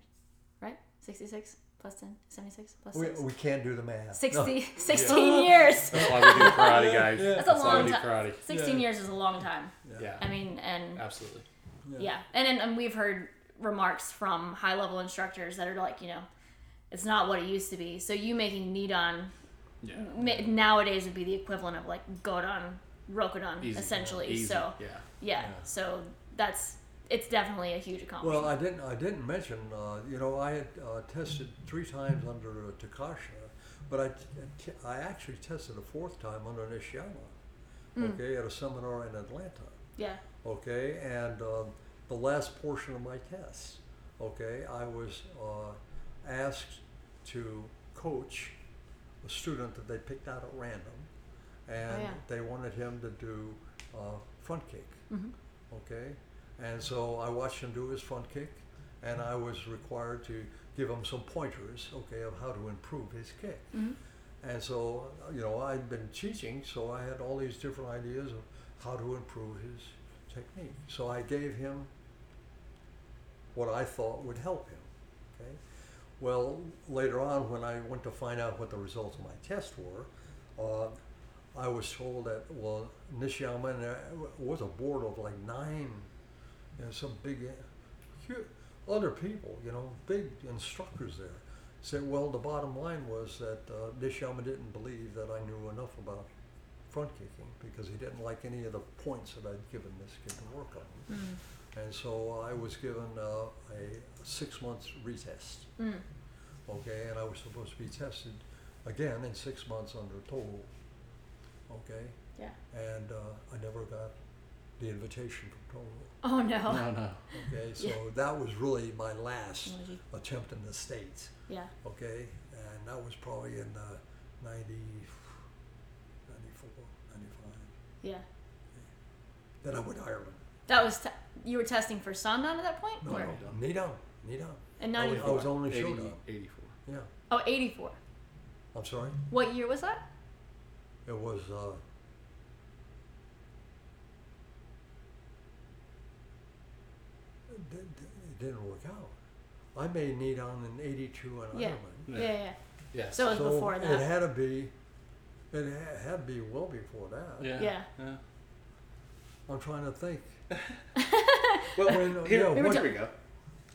right? 66 plus 10, 76 plus We, 6. we can't do the math. 60, *laughs* 16 years. *laughs* That's why we do karate, guys. That's a That's why long time. karate. 16 years is a long time. Yeah. I mean, and Absolutely. yeah, and, and and we've heard remarks from high level instructors that are like, you know, it's not what it used to be. So you making Nidan Yeah. ma- nowadays would be the equivalent of like Godan, Rokudan, Easy. essentially. Easy. So yeah. yeah, so that's it's definitely a huge accomplishment. Well, I didn't. I didn't mention. Uh, you know, I had uh, tested three times under uh, Takasha, but I, t- I actually tested a fourth time under Nishiyama. Okay, at a seminar in Atlanta. yeah. Okay, and uh, the last portion of my test. Okay, I was uh, asked to coach a student that they picked out at random, and yeah. they wanted him to do uh, front kick. Mhm. Okay, and so I watched him do his front kick, and I was required to give him some pointers, okay, of how to improve his kick. Mhm. And so, you know, I'd been teaching, so I had all these different ideas of how to improve his technique. So I gave him what I thought would help him. Well, later on, when I went to find out what the results of my test were, uh, I was told that well, Nishiyama was a board of like nine, you know, some big, other people, you know, big instructors there. Said, well, the bottom line was that uh, Nishiyama didn't believe that I knew enough about front kicking because he didn't like any of the points that I'd given this kid to work on. And so I was given uh, a six months retest. Mm. Okay, and I was supposed to be tested again in six months under total. Okay, Yeah. and uh, I never got the invitation from total. Oh no. No, no. Okay, so that was really my last What did you- attempt in the States. Yeah. Okay, and that was probably in uh, 90, 94, 95. Yeah. Then I went to Ireland. That was te- you were testing for Sandan at that point? No, Or- no, Nidan, Nidan. In I was, I was only 80, showed up. 84. Yeah, Oh, 84. I'm sorry. What year was that? It was. Uh, it, di- di- it didn't work out. I made Nidan in '82 in Yeah. Ireland. Yeah, yeah. yeah. Yeah. So it was before It had to be. It had to be well before that. yeah. Yeah. yeah. I'm trying to think. *laughs* Well, When, uh, here, yeah, here what- we go.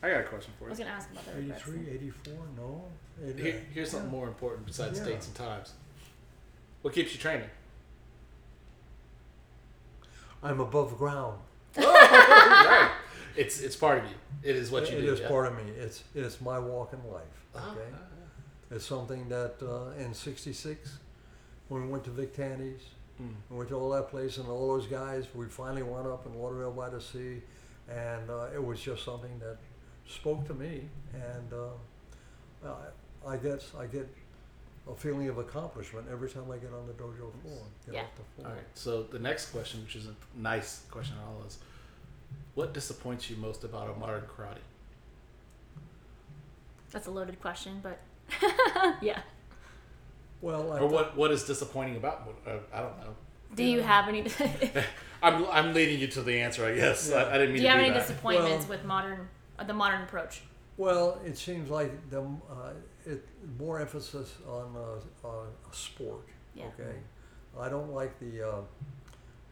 I got a question for I you. was gonna ask about that. 83, 84, no. It, uh, Here, here's something more important besides Yeah. dates and times. What keeps you training? I'm above ground. *laughs* right. It's it's part of you. It is what you It do. is yeah? part of me. It's it's my walk in life. Ah, Okay. ah. It's something that uh, in '66, when we went to Vic Tandy's, Mm. we went to all that place, and all those guys, we finally wound up in Lauderdale by the Sea, and uh, it was just something that spoke to me, and uh, I, I guess I get a feeling of accomplishment every time I get on the dojo floor. Get Yeah. off the floor. All right. So the next question, which is a nice question, at all is, what disappoints you most about a modern karate? That's a loaded question, but *laughs* yeah. Well, I Or what what is disappointing about? Uh, I don't know. Do you have any? *laughs* *laughs* I'm I'm leading you to the answer, I guess. I, I didn't mean to. you to have do any that. disappointments Well- with modern, uh, the modern approach? Well, it seems like the uh, it more emphasis on uh, uh, sport. Yeah. Okay, I don't like the, uh,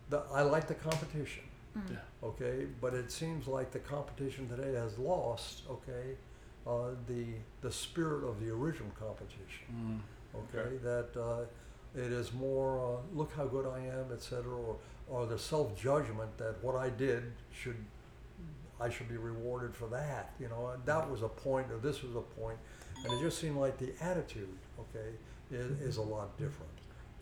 the I like the competition. Mm. Yeah. Okay, but it seems like the competition today has lost. Okay, uh, the the spirit of the original competition. Mm. Okay, that uh, it is more uh, look how good I am, etc., or or the self judgment that what I did should I should be rewarded for that. You know, that was a point, or this was a point, and it just seemed like the attitude, okay, is, is a lot different.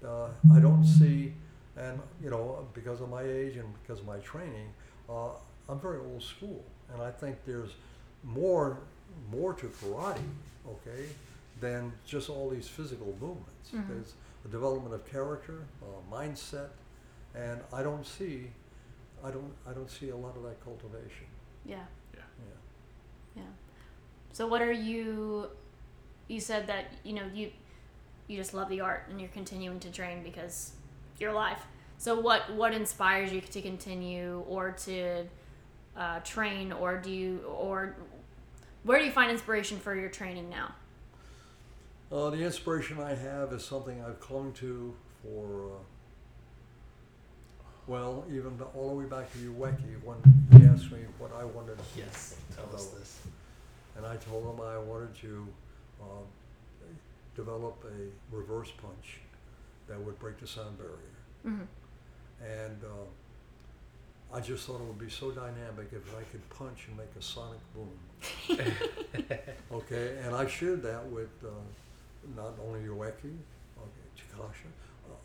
Uh, I don't see, and you know, because of my age and because of my training, uh, I'm very old school, and I think there's more more to karate, okay, than just all these physical movements. Mhm. There's a development of character, uh, mindset, and I don't see, I don't, I don't see a lot of that cultivation. Yeah. Yeah. Yeah. Yeah. So what are you? You said that you know you you just love the art and you're continuing to train because you're alive. So what what inspires you to continue or to uh, train or do you or where do you find inspiration for your training now? Uh, the inspiration I have is something I've clung to for, uh, well, even the- all the way back to Ueki when he asked me what I wanted. Yes. Tell us this. And I told him I wanted to um, develop a reverse punch that would break the sound barrier. hmm And uh, I just thought it would be so dynamic if I could punch and make a sonic boom. *laughs* okay, and I shared that with uh, not only Ueki, okay, Chikasha,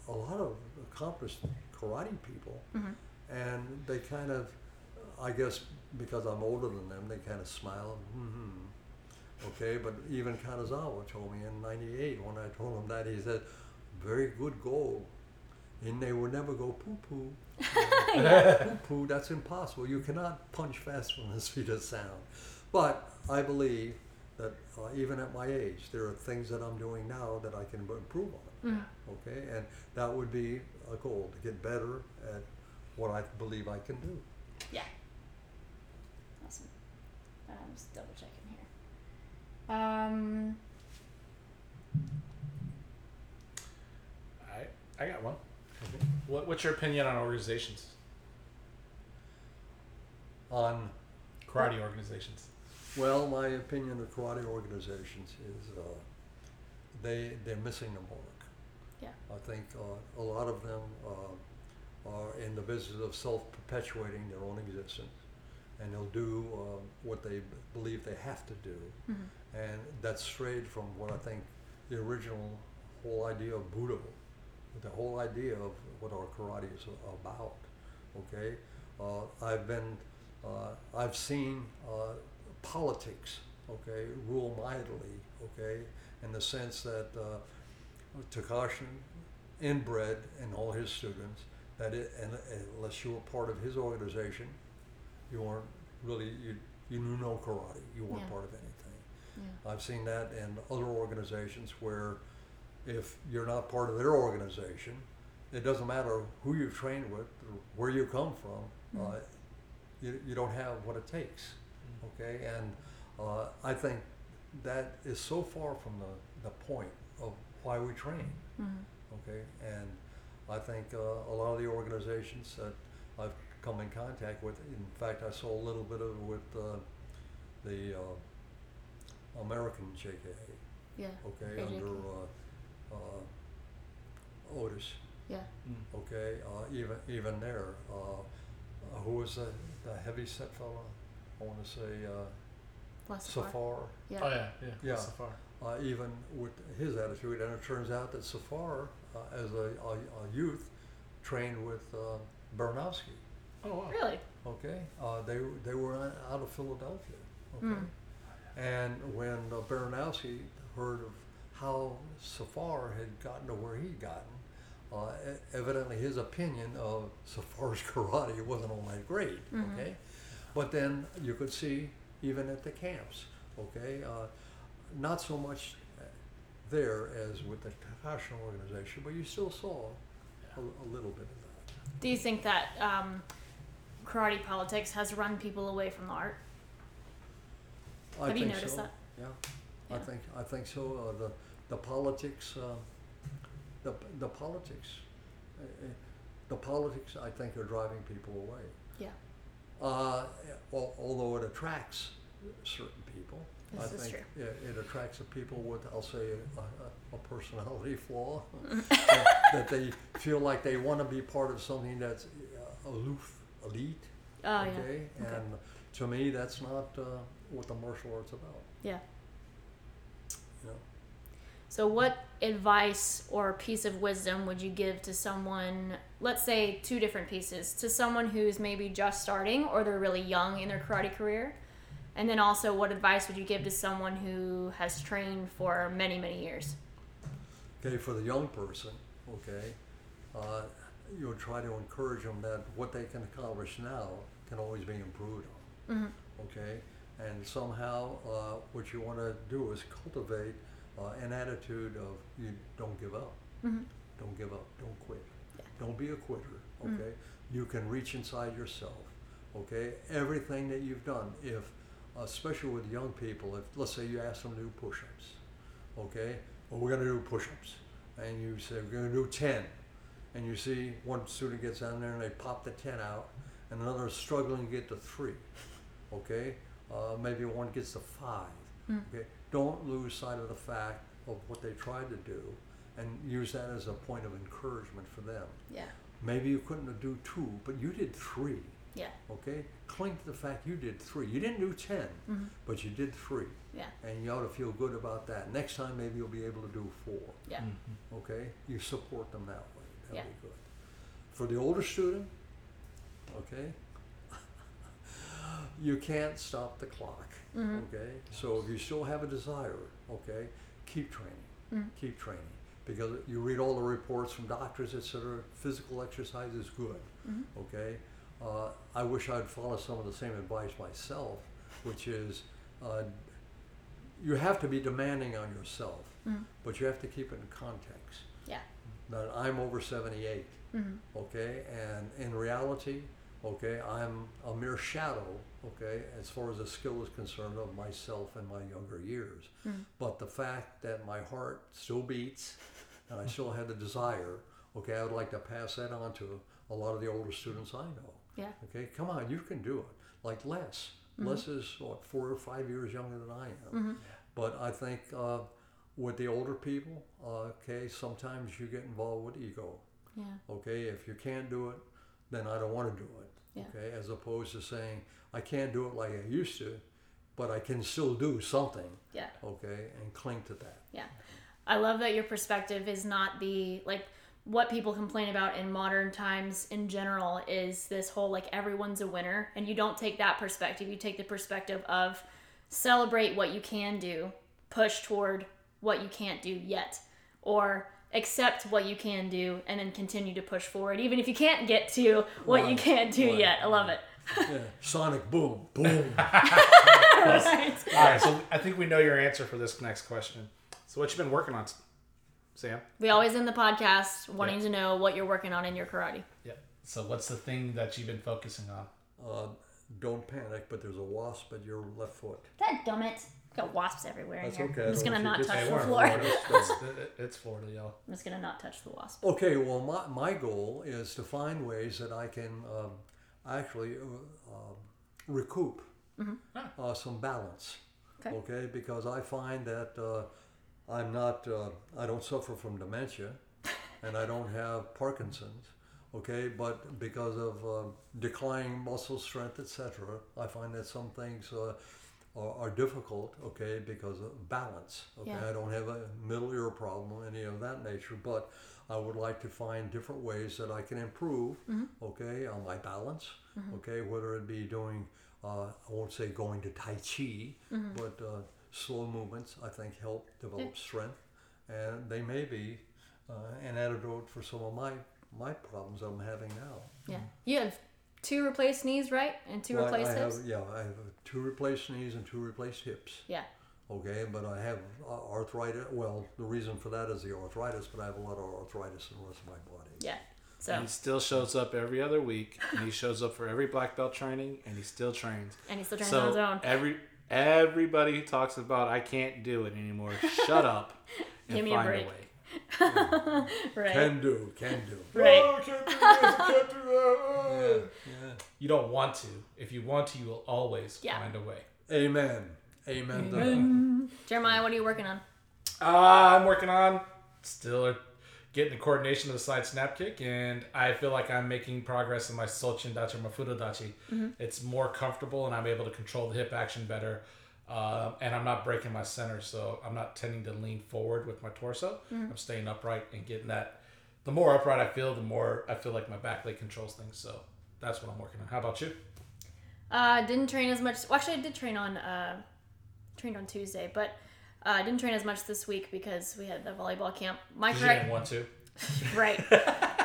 a, a lot of accomplished karate people, hmm and they kind of, I guess because I'm older than them, they kind of smile. hmm Okay, but even Kanazawa told me in '98 when I told him that he said, "Very good goal." And they will never go poo poo. *laughs* poo poo, that's impossible. You cannot punch faster than the speed of sound. But I believe that uh, even at my age, there are things that I'm doing now that I can improve on. hmm Okay, and that would be a goal to get better at what I believe I can do. Yeah. Awesome. I'm just double checking here. Um. I I got one. What, what's your opinion on organizations? On Karate organizations. Well, my opinion of karate organizations is uh, they they're missing the mark. Yeah. I think uh, a lot of them uh, are in the business of self-perpetuating their own existence, and they'll do uh, what they believe they have to do, mhm. and that's strayed from what I think the original whole idea of budo, the whole idea of what our karate is about. Okay, uh, I've been, uh, I've seen uh, politics, okay, rule mightily, okay, in the sense that uh, Takashi inbred in all his students that it, and, unless you were part of his organization, you weren't really you you knew no karate. You weren't Yeah. part of anything. Yeah. I've seen that in other organizations where if you're not part of their organization, it doesn't matter who you've trained with or where you come from, Mhm. uh, you, you don't have what it takes. Okay, and uh, I think that is so far from the, the point of why we train. Mhm. Okay, and I think uh, a lot of the organizations that I've come in contact with, in fact, I saw a little bit of it with uh, the uh, American JKA, Yeah. okay, AJK. under uh, uh, Otis, Yeah. Mm. okay, uh, even even there, uh, uh, who was the, the heavy set fella? I want to say uh, Plus Safar. Yeah. Oh yeah, yeah. Yeah. So far. uh, even with his attitude. And it turns out that Safar, uh, as a, a, a youth, trained with uh, Baranowski. Oh wow. Really? Okay, uh, they they were out of Philadelphia. Okay, Mm. and when uh, Baranowski heard of how Safar had gotten to where he'd gotten, uh, e- evidently his opinion of Safar's *laughs* karate wasn't all that great. Mhm. Okay, but then you could see even at the camps. Okay, uh, not so much there as with the national organization, but you still saw a, a little bit of that. Do you think that um, karate politics has run people away from the art? I Have you think noticed so. that? Yeah, I think I think so. Uh, the the politics, uh, the the politics, uh, uh, the politics. I think are driving people away. Uh, although it attracts certain people, I This is think. It, it attracts the people with, I'll say, a, a, personality *laughs* flaw *laughs* that, that they feel like they want to be part of something that's uh, aloof, elite. Oh yeah. okay, and to me, that's not uh, what the martial arts about. Yeah. You know, So, what advice or piece of wisdom would you give to someone, let's say two different pieces, to someone who's maybe just starting or they're really young in their karate career? And then also, what advice would you give to someone who has trained for many, many years? okay, for the young person, okay, uh, you'll try to encourage them that what they can accomplish now can always be improved on. hmm okay? And somehow, uh, what you want to do is cultivate uh, an attitude of you don't give up, hmm don't give up, don't quit, Yeah. don't be a quitter, Mhm. okay? You can reach inside yourself, okay? Everything that you've done, if, especially with young people, if let's say you ask them to do push-ups, okay? Well, we're going to do push-ups, and you say we're going to do ten, and you see one student gets down there and they pop the ten out, and another is struggling to get to three okay? Uh, maybe one gets to five. Mm. Okay, don't lose sight of the fact of what they tried to do, and use that as a point of encouragement for them. Yeah. Maybe you couldn't do two, but you did three. Yeah. Okay, cling to the fact you did three. You didn't do 10 Mhm. but you did three, Yeah. and you ought to feel good about that. Next time, maybe you'll be able to do four. Yeah. Mm-hmm. Okay, you support them that way. That'd Yeah. be good. For the older student, okay, *laughs* you can't stop the clock. Mhm. Okay, so if you still have a desire, okay, keep training, Mhm. keep training, because you read all the reports from doctors, etc. Physical exercise is good. Mhm. Okay, uh, I wish I'd follow some of the same advice myself, which is uh, you have to be demanding on yourself, Mhm. but you have to keep it in context. Yeah. That I'm over 78, hmm okay, and in reality, okay, I'm a mere shadow, okay, as far as the skill is concerned of myself in my younger years. Mhm. But the fact that my heart still beats and I still have the desire, okay, I would like to pass that on to a lot of the older students I know. Yeah. Okay, come on, you can do it. Like Les. Les is what four or five years younger than I am. hmm But I think uh, with the older people, uh, okay, sometimes you get involved with ego. Yeah. Okay, if you can't do it, then I don't want to do it. Yeah. Okay, as opposed to saying I can't do it like I used to, but I can still do something. Yeah. Okay, and cling to that. Yeah. I love that your perspective is not the like what people complain about in modern times in general is this whole like everyone's a winner and you don't take that perspective. You take the perspective of celebrate what you can do, push toward what you can't do yet or accept what you can do and then continue to push forward even if you can't get to what you can't do right, yet. I love it. Yeah. *laughs* Sonic boom, boom. *laughs* right. All right, so I think we know your answer for this next question. So, what you been working on, Sam? We always end the podcast wanting Yeah. to know what you're working on in your karate. Yeah. So, what's the thing that you've been focusing on? uh, don't panic, but there's a wasp at your left foot. That gummit. Got wasps everywhere That's in here. okay. I'm just gonna not you touch to- the we're in floor. Florida. It's, *laughs* it's Florida, y'all. I'm just gonna not touch the wasp. Okay, well, my, my goal is to find ways that I can um, actually uh, um recoup uh, some balance. Okay. Okay, because I find that uh, I'm not, uh, I don't suffer from dementia *laughs* and I don't have Parkinson's. Okay, but because of uh, declining muscle strength, etc., I find that some things uh, are, are difficult. Okay, because of balance. Okay, Yeah. I don't have a middle ear problem or any of that nature, but I would like to find different ways that I can improve. Okay, on my balance. Okay, whether it be doing, uh, I won't say going to Tai Chi, but uh, slow movements. I think help develop strength, and they may be uh, an antidote for some of my my problems I'm having now. Yeah. You have two replaced knees, right? And two Well, I- replaced I hips. have, yeah, I have two replaced knees and two replaced hips. Yeah. Okay, but I have uh, arthritis. Well, the reason for that is the arthritis, but I have a lot of arthritis in the rest of my body. Yeah. So He still shows up every other week, and he shows up for every black belt training, and he still trains. and he's still trying on his So own. every everybody talks about I can't do it anymore. Shut up *laughs* and Give me a find break. way. *laughs* Right. Can do, can do. *laughs* Right. Oh, can't do this, can't do that. *laughs* Yeah, You don't want to. If you want to, you will always Yeah. find a way. yeah. Amen. Amen. Jeremiah, what are you working on? Uh, I'm working on still getting the coordination of the side snap kick, and I feel like I'm making progress in my Sochin Dachi or Mafuda Dachi. It's more comfortable, and I'm able to control the hip action better. Um, and I'm not breaking my center, so I'm not tending to lean forward with my torso. I'm staying upright and getting that. The more upright I feel, the more I feel like my back leg controls things. So that's what I'm working on. How about you? Uh, didn't train as much. Well, actually, I did train on uh, trained on Tuesday, but uh, I didn't train as much this week because we had the volleyball camp. My 'Cause you correct, didn't want to. *laughs* right.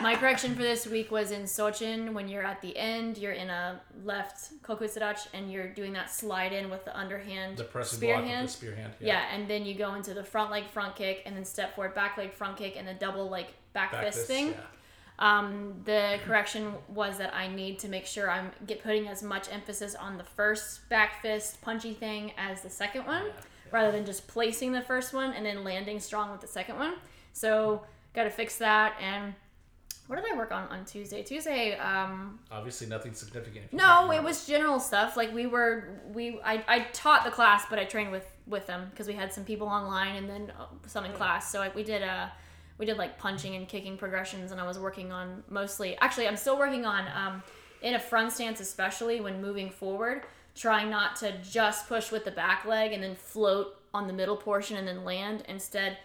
My correction for this week was in Sochin. When you're at the end, you're in a left kokutsu dachi, and you're doing that slide in with the underhand The press and spear block hand. with the spear hand. Yeah. and then you go into the front leg front kick, and then step forward back leg front kick, and a double like back, Back fist fist, thing. yeah. Um, the correction was that I need to make sure I'm get putting as much emphasis on the first back fist punchy thing as the second one, rather than just placing the first one and then landing strong with the second one. So got to fix that. And what did I work on on Tuesday? Tuesday, um, Obviously, nothing significant. if no, it was general stuff. Like we were, we I, I taught the class, but I trained with with them because we had some people online and then uh, some in class. So I, we did uh we did like punching and kicking progressions, and I was working on mostly. Actually, I'm still working on um in a front stance, especially when moving forward, trying not to just push with the back leg and then float on the middle portion and then land. Instead,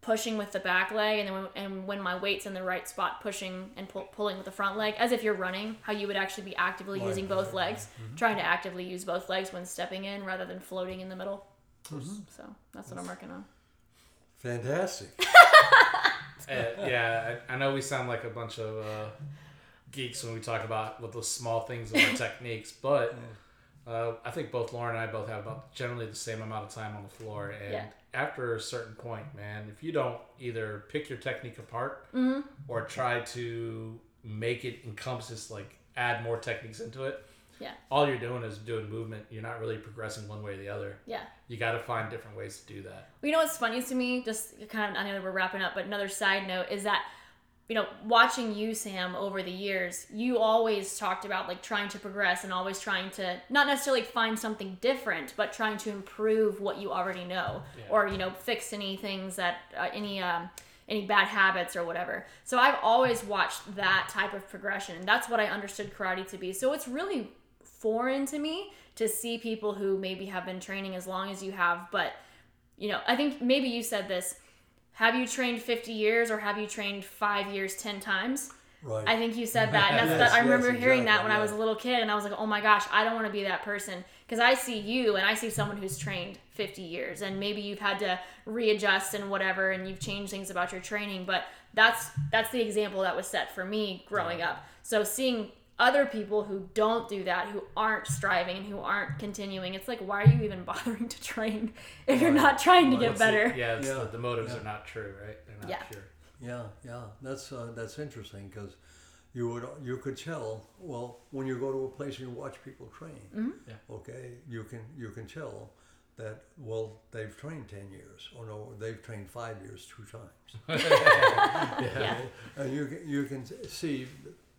pushing with the back leg and then when, and when my weight's in the right spot pushing and pull, pulling with the front leg as if you're running how you would actually be actively using both legs trying to actively use both legs when stepping in rather than floating in the middle so that's what i'm working on Fantastic. *laughs* Uh, yeah, I, I know we sound like a bunch of uh, geeks when we talk about what those small things of our *laughs* techniques, but uh, I think both Lauren and I both have about generally the same amount of time on the floor. And Yeah. After a certain point, man, if you don't either pick your technique apart mm-hmm. or try to make it encompass, like add more techniques into it, yeah all you're doing is doing movement. You're not really progressing one way or the other. yeah You got to find different ways to do that. Well, you know what's funny to me? Just kind of, I know we're wrapping up, but another side note is that, you know, watching you, Sam, over the years, you always talked about like trying to progress and always trying to not necessarily find something different, but trying to improve what you already know, Yeah. or you know, fix any things that uh, any um, any bad habits or whatever. So I've always watched that type of progression, and that's what I understood karate to be. So it's really foreign to me to see people who maybe have been training as long as you have, but you know, I think maybe you said this. Have you trained 50 years or have you trained five years 10 times? Right. I think you said that. And that's *laughs* Yes, that, I yes, remember hearing that exactly, when I was a little kid and I was like, oh my gosh, I don't want to be that person. Because I see you and I see someone who's trained 50 years and maybe you've had to readjust and whatever and you've changed things about your training. But that's that's the example that was set for me growing up. So seeing other people who don't do that, who aren't striving and who aren't continuing, it's like, why are you even *laughs* bothering to train if you're not trying to get What's the- better? yeah, Yeah. The, the motives Yeah. are not true, right? They're not Yeah. pure. Yeah, yeah, that's uh, that's interesting because you would you could tell well when you go to a place and you watch people train. Mm-hmm. Yeah. Okay, you can you can tell that well they've trained ten years or no they've trained five years two times, *laughs* Yeah. *laughs* and you can, you can see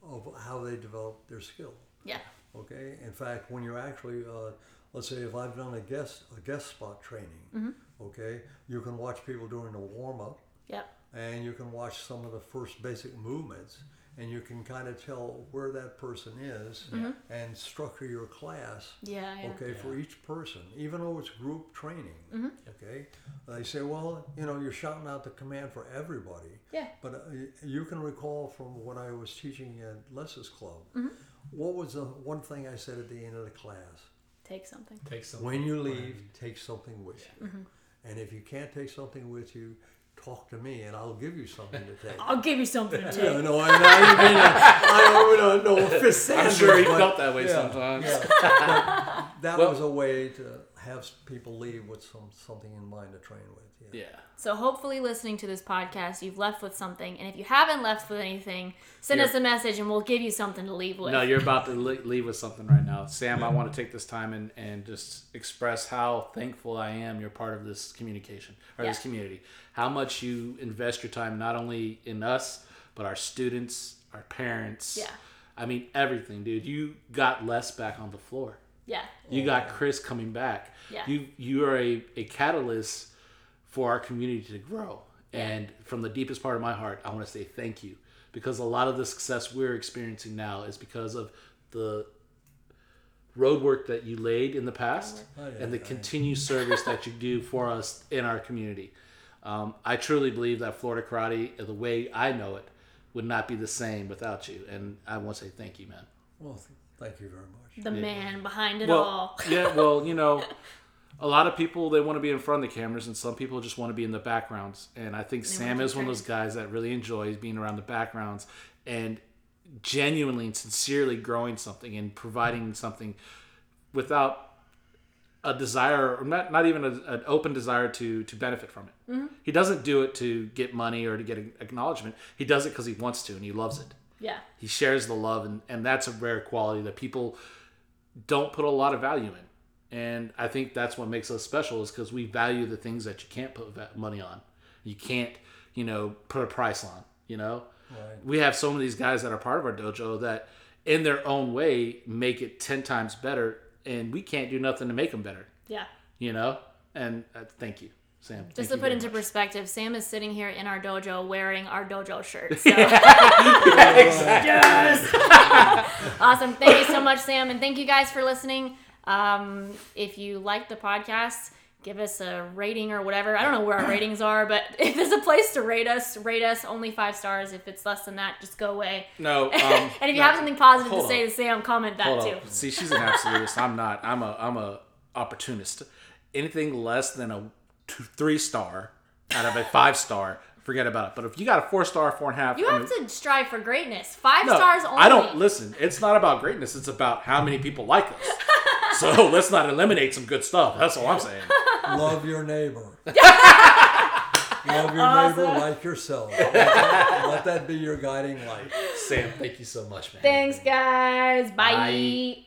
of how they develop their skill. Yeah. Okay. In fact, when you're actually, uh, let's say, if I've done a guest a guest spot training, Mm-hmm. okay, you can watch people doing the warm up, Yep. and you can watch some of the first basic movements, and you can kind of tell where that person is, and structure your class. Yeah. Mm-hmm. yeah. Okay, for each person, even though it's group training, Mm-hmm. okay, they say, well, you know, you're shouting out the command for everybody. Yeah. But uh, you can recall from what I was teaching at Les's Club, Mm-hmm. what was the one thing I said at the end of the class? Take something. Take some. When you leave, take something with you. Mm-hmm. And if you can't take something with you, talk to me and I'll give you something to take. I'll give you something to Yeah, take. no, I, I mean, I don't know if it's I'm sure he but- felt that way yeah, sometimes. yeah. That Well- was a way to have people leave with some something in mind to train with. Yeah. Yeah. So hopefully, listening to this podcast, you've left with something. And if you haven't left with anything, send You're- us a message and we'll give you something to leave with. No, you're about to leave with something right now. Sam, I want to take this time and, and just express how thankful I am you're part of this communication or this community. How much you invest your time not only in us, but our students, our parents. Yeah. I mean, everything, dude. You got less back on the floor. Yeah. You got Chris coming back. Yeah. You you are a, a catalyst for our community to grow. And from the deepest part of my heart, I want to say thank you because a lot of the success we're experiencing now is because of the roadwork that you laid in the past Oh, yeah, and the yeah. continued service that you do for *laughs* us in our community. Um, I truly believe that Florida Karate, the way I know it, would not be the same without you. And I want to say thank you, man. Well, th- thank you very much. The man behind it Well, all. yeah, *laughs* well, you know, a lot of people they want to be in front of the cameras, and some people just want to be in the backgrounds. And I think Sam is one of those guys that really enjoys being around the backgrounds and genuinely and sincerely growing something and providing something without a desire, or not not even a, an open desire to to benefit from it. Mm-hmm. He doesn't do it to get money or to get acknowledgement. He does it because he wants to and he loves it Yeah. he shares the love and, and that's a rare quality that people don't put a lot of value in and i think that's what makes us special is because we value the things that you can't put money on you can't you know put a price on you know Right. we have some of these guys that are part of our dojo that in their own way make it 10 times better and we can't do nothing to make them better Yeah. you know and uh, thank you sam Just to put into much. perspective, Sam is sitting here in our dojo wearing our dojo shirt. *laughs* So. yes. *laughs* awesome. Thank you so much, Sam, and thank you guys for listening. Um, if you like the podcast, give us a rating or whatever. I don't know where our ratings are, but *laughs* if there's a place to rate us, rate us only five stars. If it's less than that, just go away. no um, and if you no, have something positive to hold say on. to Sam, comment that Hold too. See, she's an absolutist. I'm not. I'm a I'm a opportunist. Anything less than a two, three star out of a five star, forget about it. But if you got a four star, four and a half, You I have mean- to strive for greatness. Five no, stars only. I don't listen. It's not about greatness. It's about how many people like us. *laughs* so let's not eliminate some good stuff. That's all I'm saying. Love your neighbor. *laughs* Love your neighbor like yourself. Let that, let that be your guiding light. Sam, thank you so much, man. Thanks, guys. Bye. Bye.